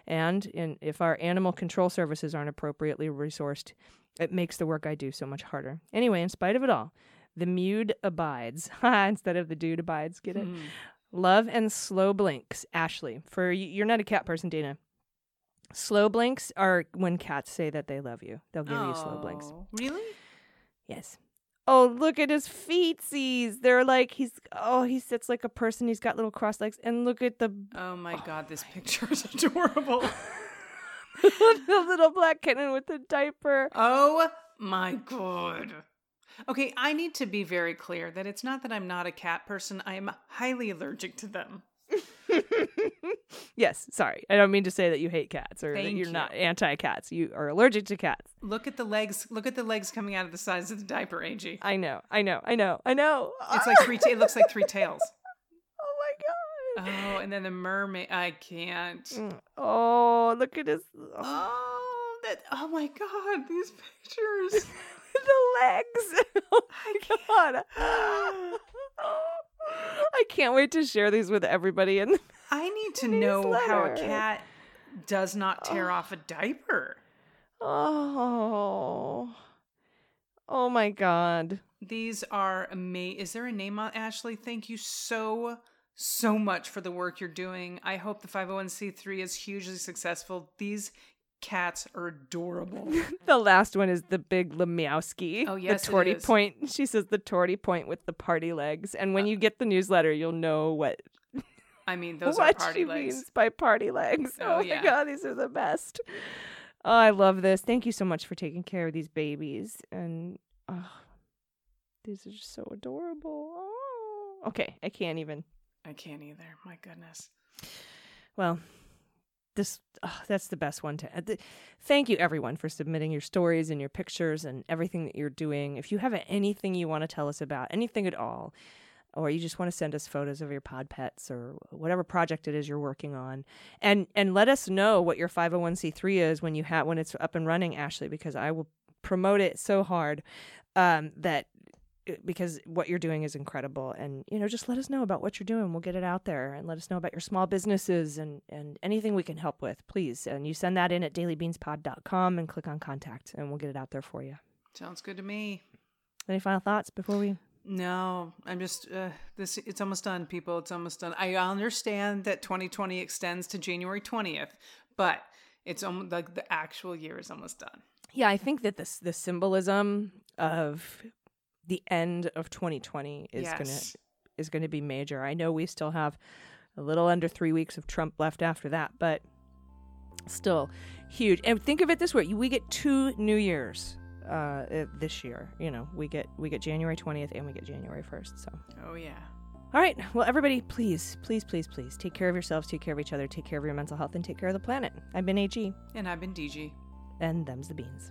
And in, if our animal control services aren't appropriately resourced, it makes the work I do so much harder. Anyway, in spite of it all, the mewed abides instead of the dude abides. Get it? Love and slow blinks, Ashley. For you're not a cat person, Dana. Slow blinks are when cats say that they love you. They'll give you slow blinks. Oh, Really? Yes. Oh, look at his feetsies. They're like he's oh, he sits like a person. He's got little cross legs. And look at the Oh my oh god, this picture is adorable. the little black kitten with the diaper. Oh my god. Okay, I need to be very clear that it's not that I'm not a cat person. I am highly allergic to them. yes, sorry. I don't mean to say that you hate cats or that you're you. not anti-cats. You are allergic to cats. Look at the legs. Look at the legs coming out of the sides of the diaper, Ag. I know. I know. I know. I know. It's like three. Ta- it looks like three tails. oh my god. Oh, and then the mermaid. I can't. Mm. Oh, look at his oh, Oh, that. Oh my god, these pictures. the legs. Oh my god. I can't wait to share these with everybody and I need to know how a cat does not tear off a diaper. Oh. Oh my god. These are amazing. Is there a name on Ashley? Thank you so so much for the work you're doing. I hope the 501c3 is hugely successful. These cats are adorable. The last one is the big Lemiowski. Oh, yes, the tortie point. She says the tortie point with the party legs. And Uh, when you get the newsletter, you'll know what I mean, those are party she legs. means by party legs. Oh, Oh, yeah. my god, these are the best. Oh, I love this. Thank you so much for taking care of these babies. And oh, these are just so adorable. Oh. Okay, I can't even. I can't either. My goodness. Well, this oh, that's the best one to. Uh, thank you everyone for submitting your stories and your pictures and everything that you're doing. If you have anything you want to tell us about, anything at all, or you just want to send us photos of your pod pets or whatever project it is you're working on, and and let us know what your 501c3 is when you have when it's up and running, Ashley, because I will promote it so hard um, that because what you're doing is incredible and you know just let us know about what you're doing we'll get it out there and let us know about your small businesses and and anything we can help with please and you send that in at dailybeanspod.com and click on contact and we'll get it out there for you Sounds good to me. any final thoughts before we No, I'm just uh, this. It's almost done, people. It's almost done. I understand that 2020 extends to January 20th, but it's almost like the actual year is almost done. yeah i think that this the symbolism of the end of 2020 is gonna is gonna be major i know we still have a little under three weeks of trump left after that but still huge and think of it this way we get two new years uh uh, this year you know we get we get january 20th and we get january 1st so Oh yeah. all right well everybody please please please please take care of yourselves take care of each other take care of your mental health and take care of the planet i've been ag And I've been DG. and them's the beans.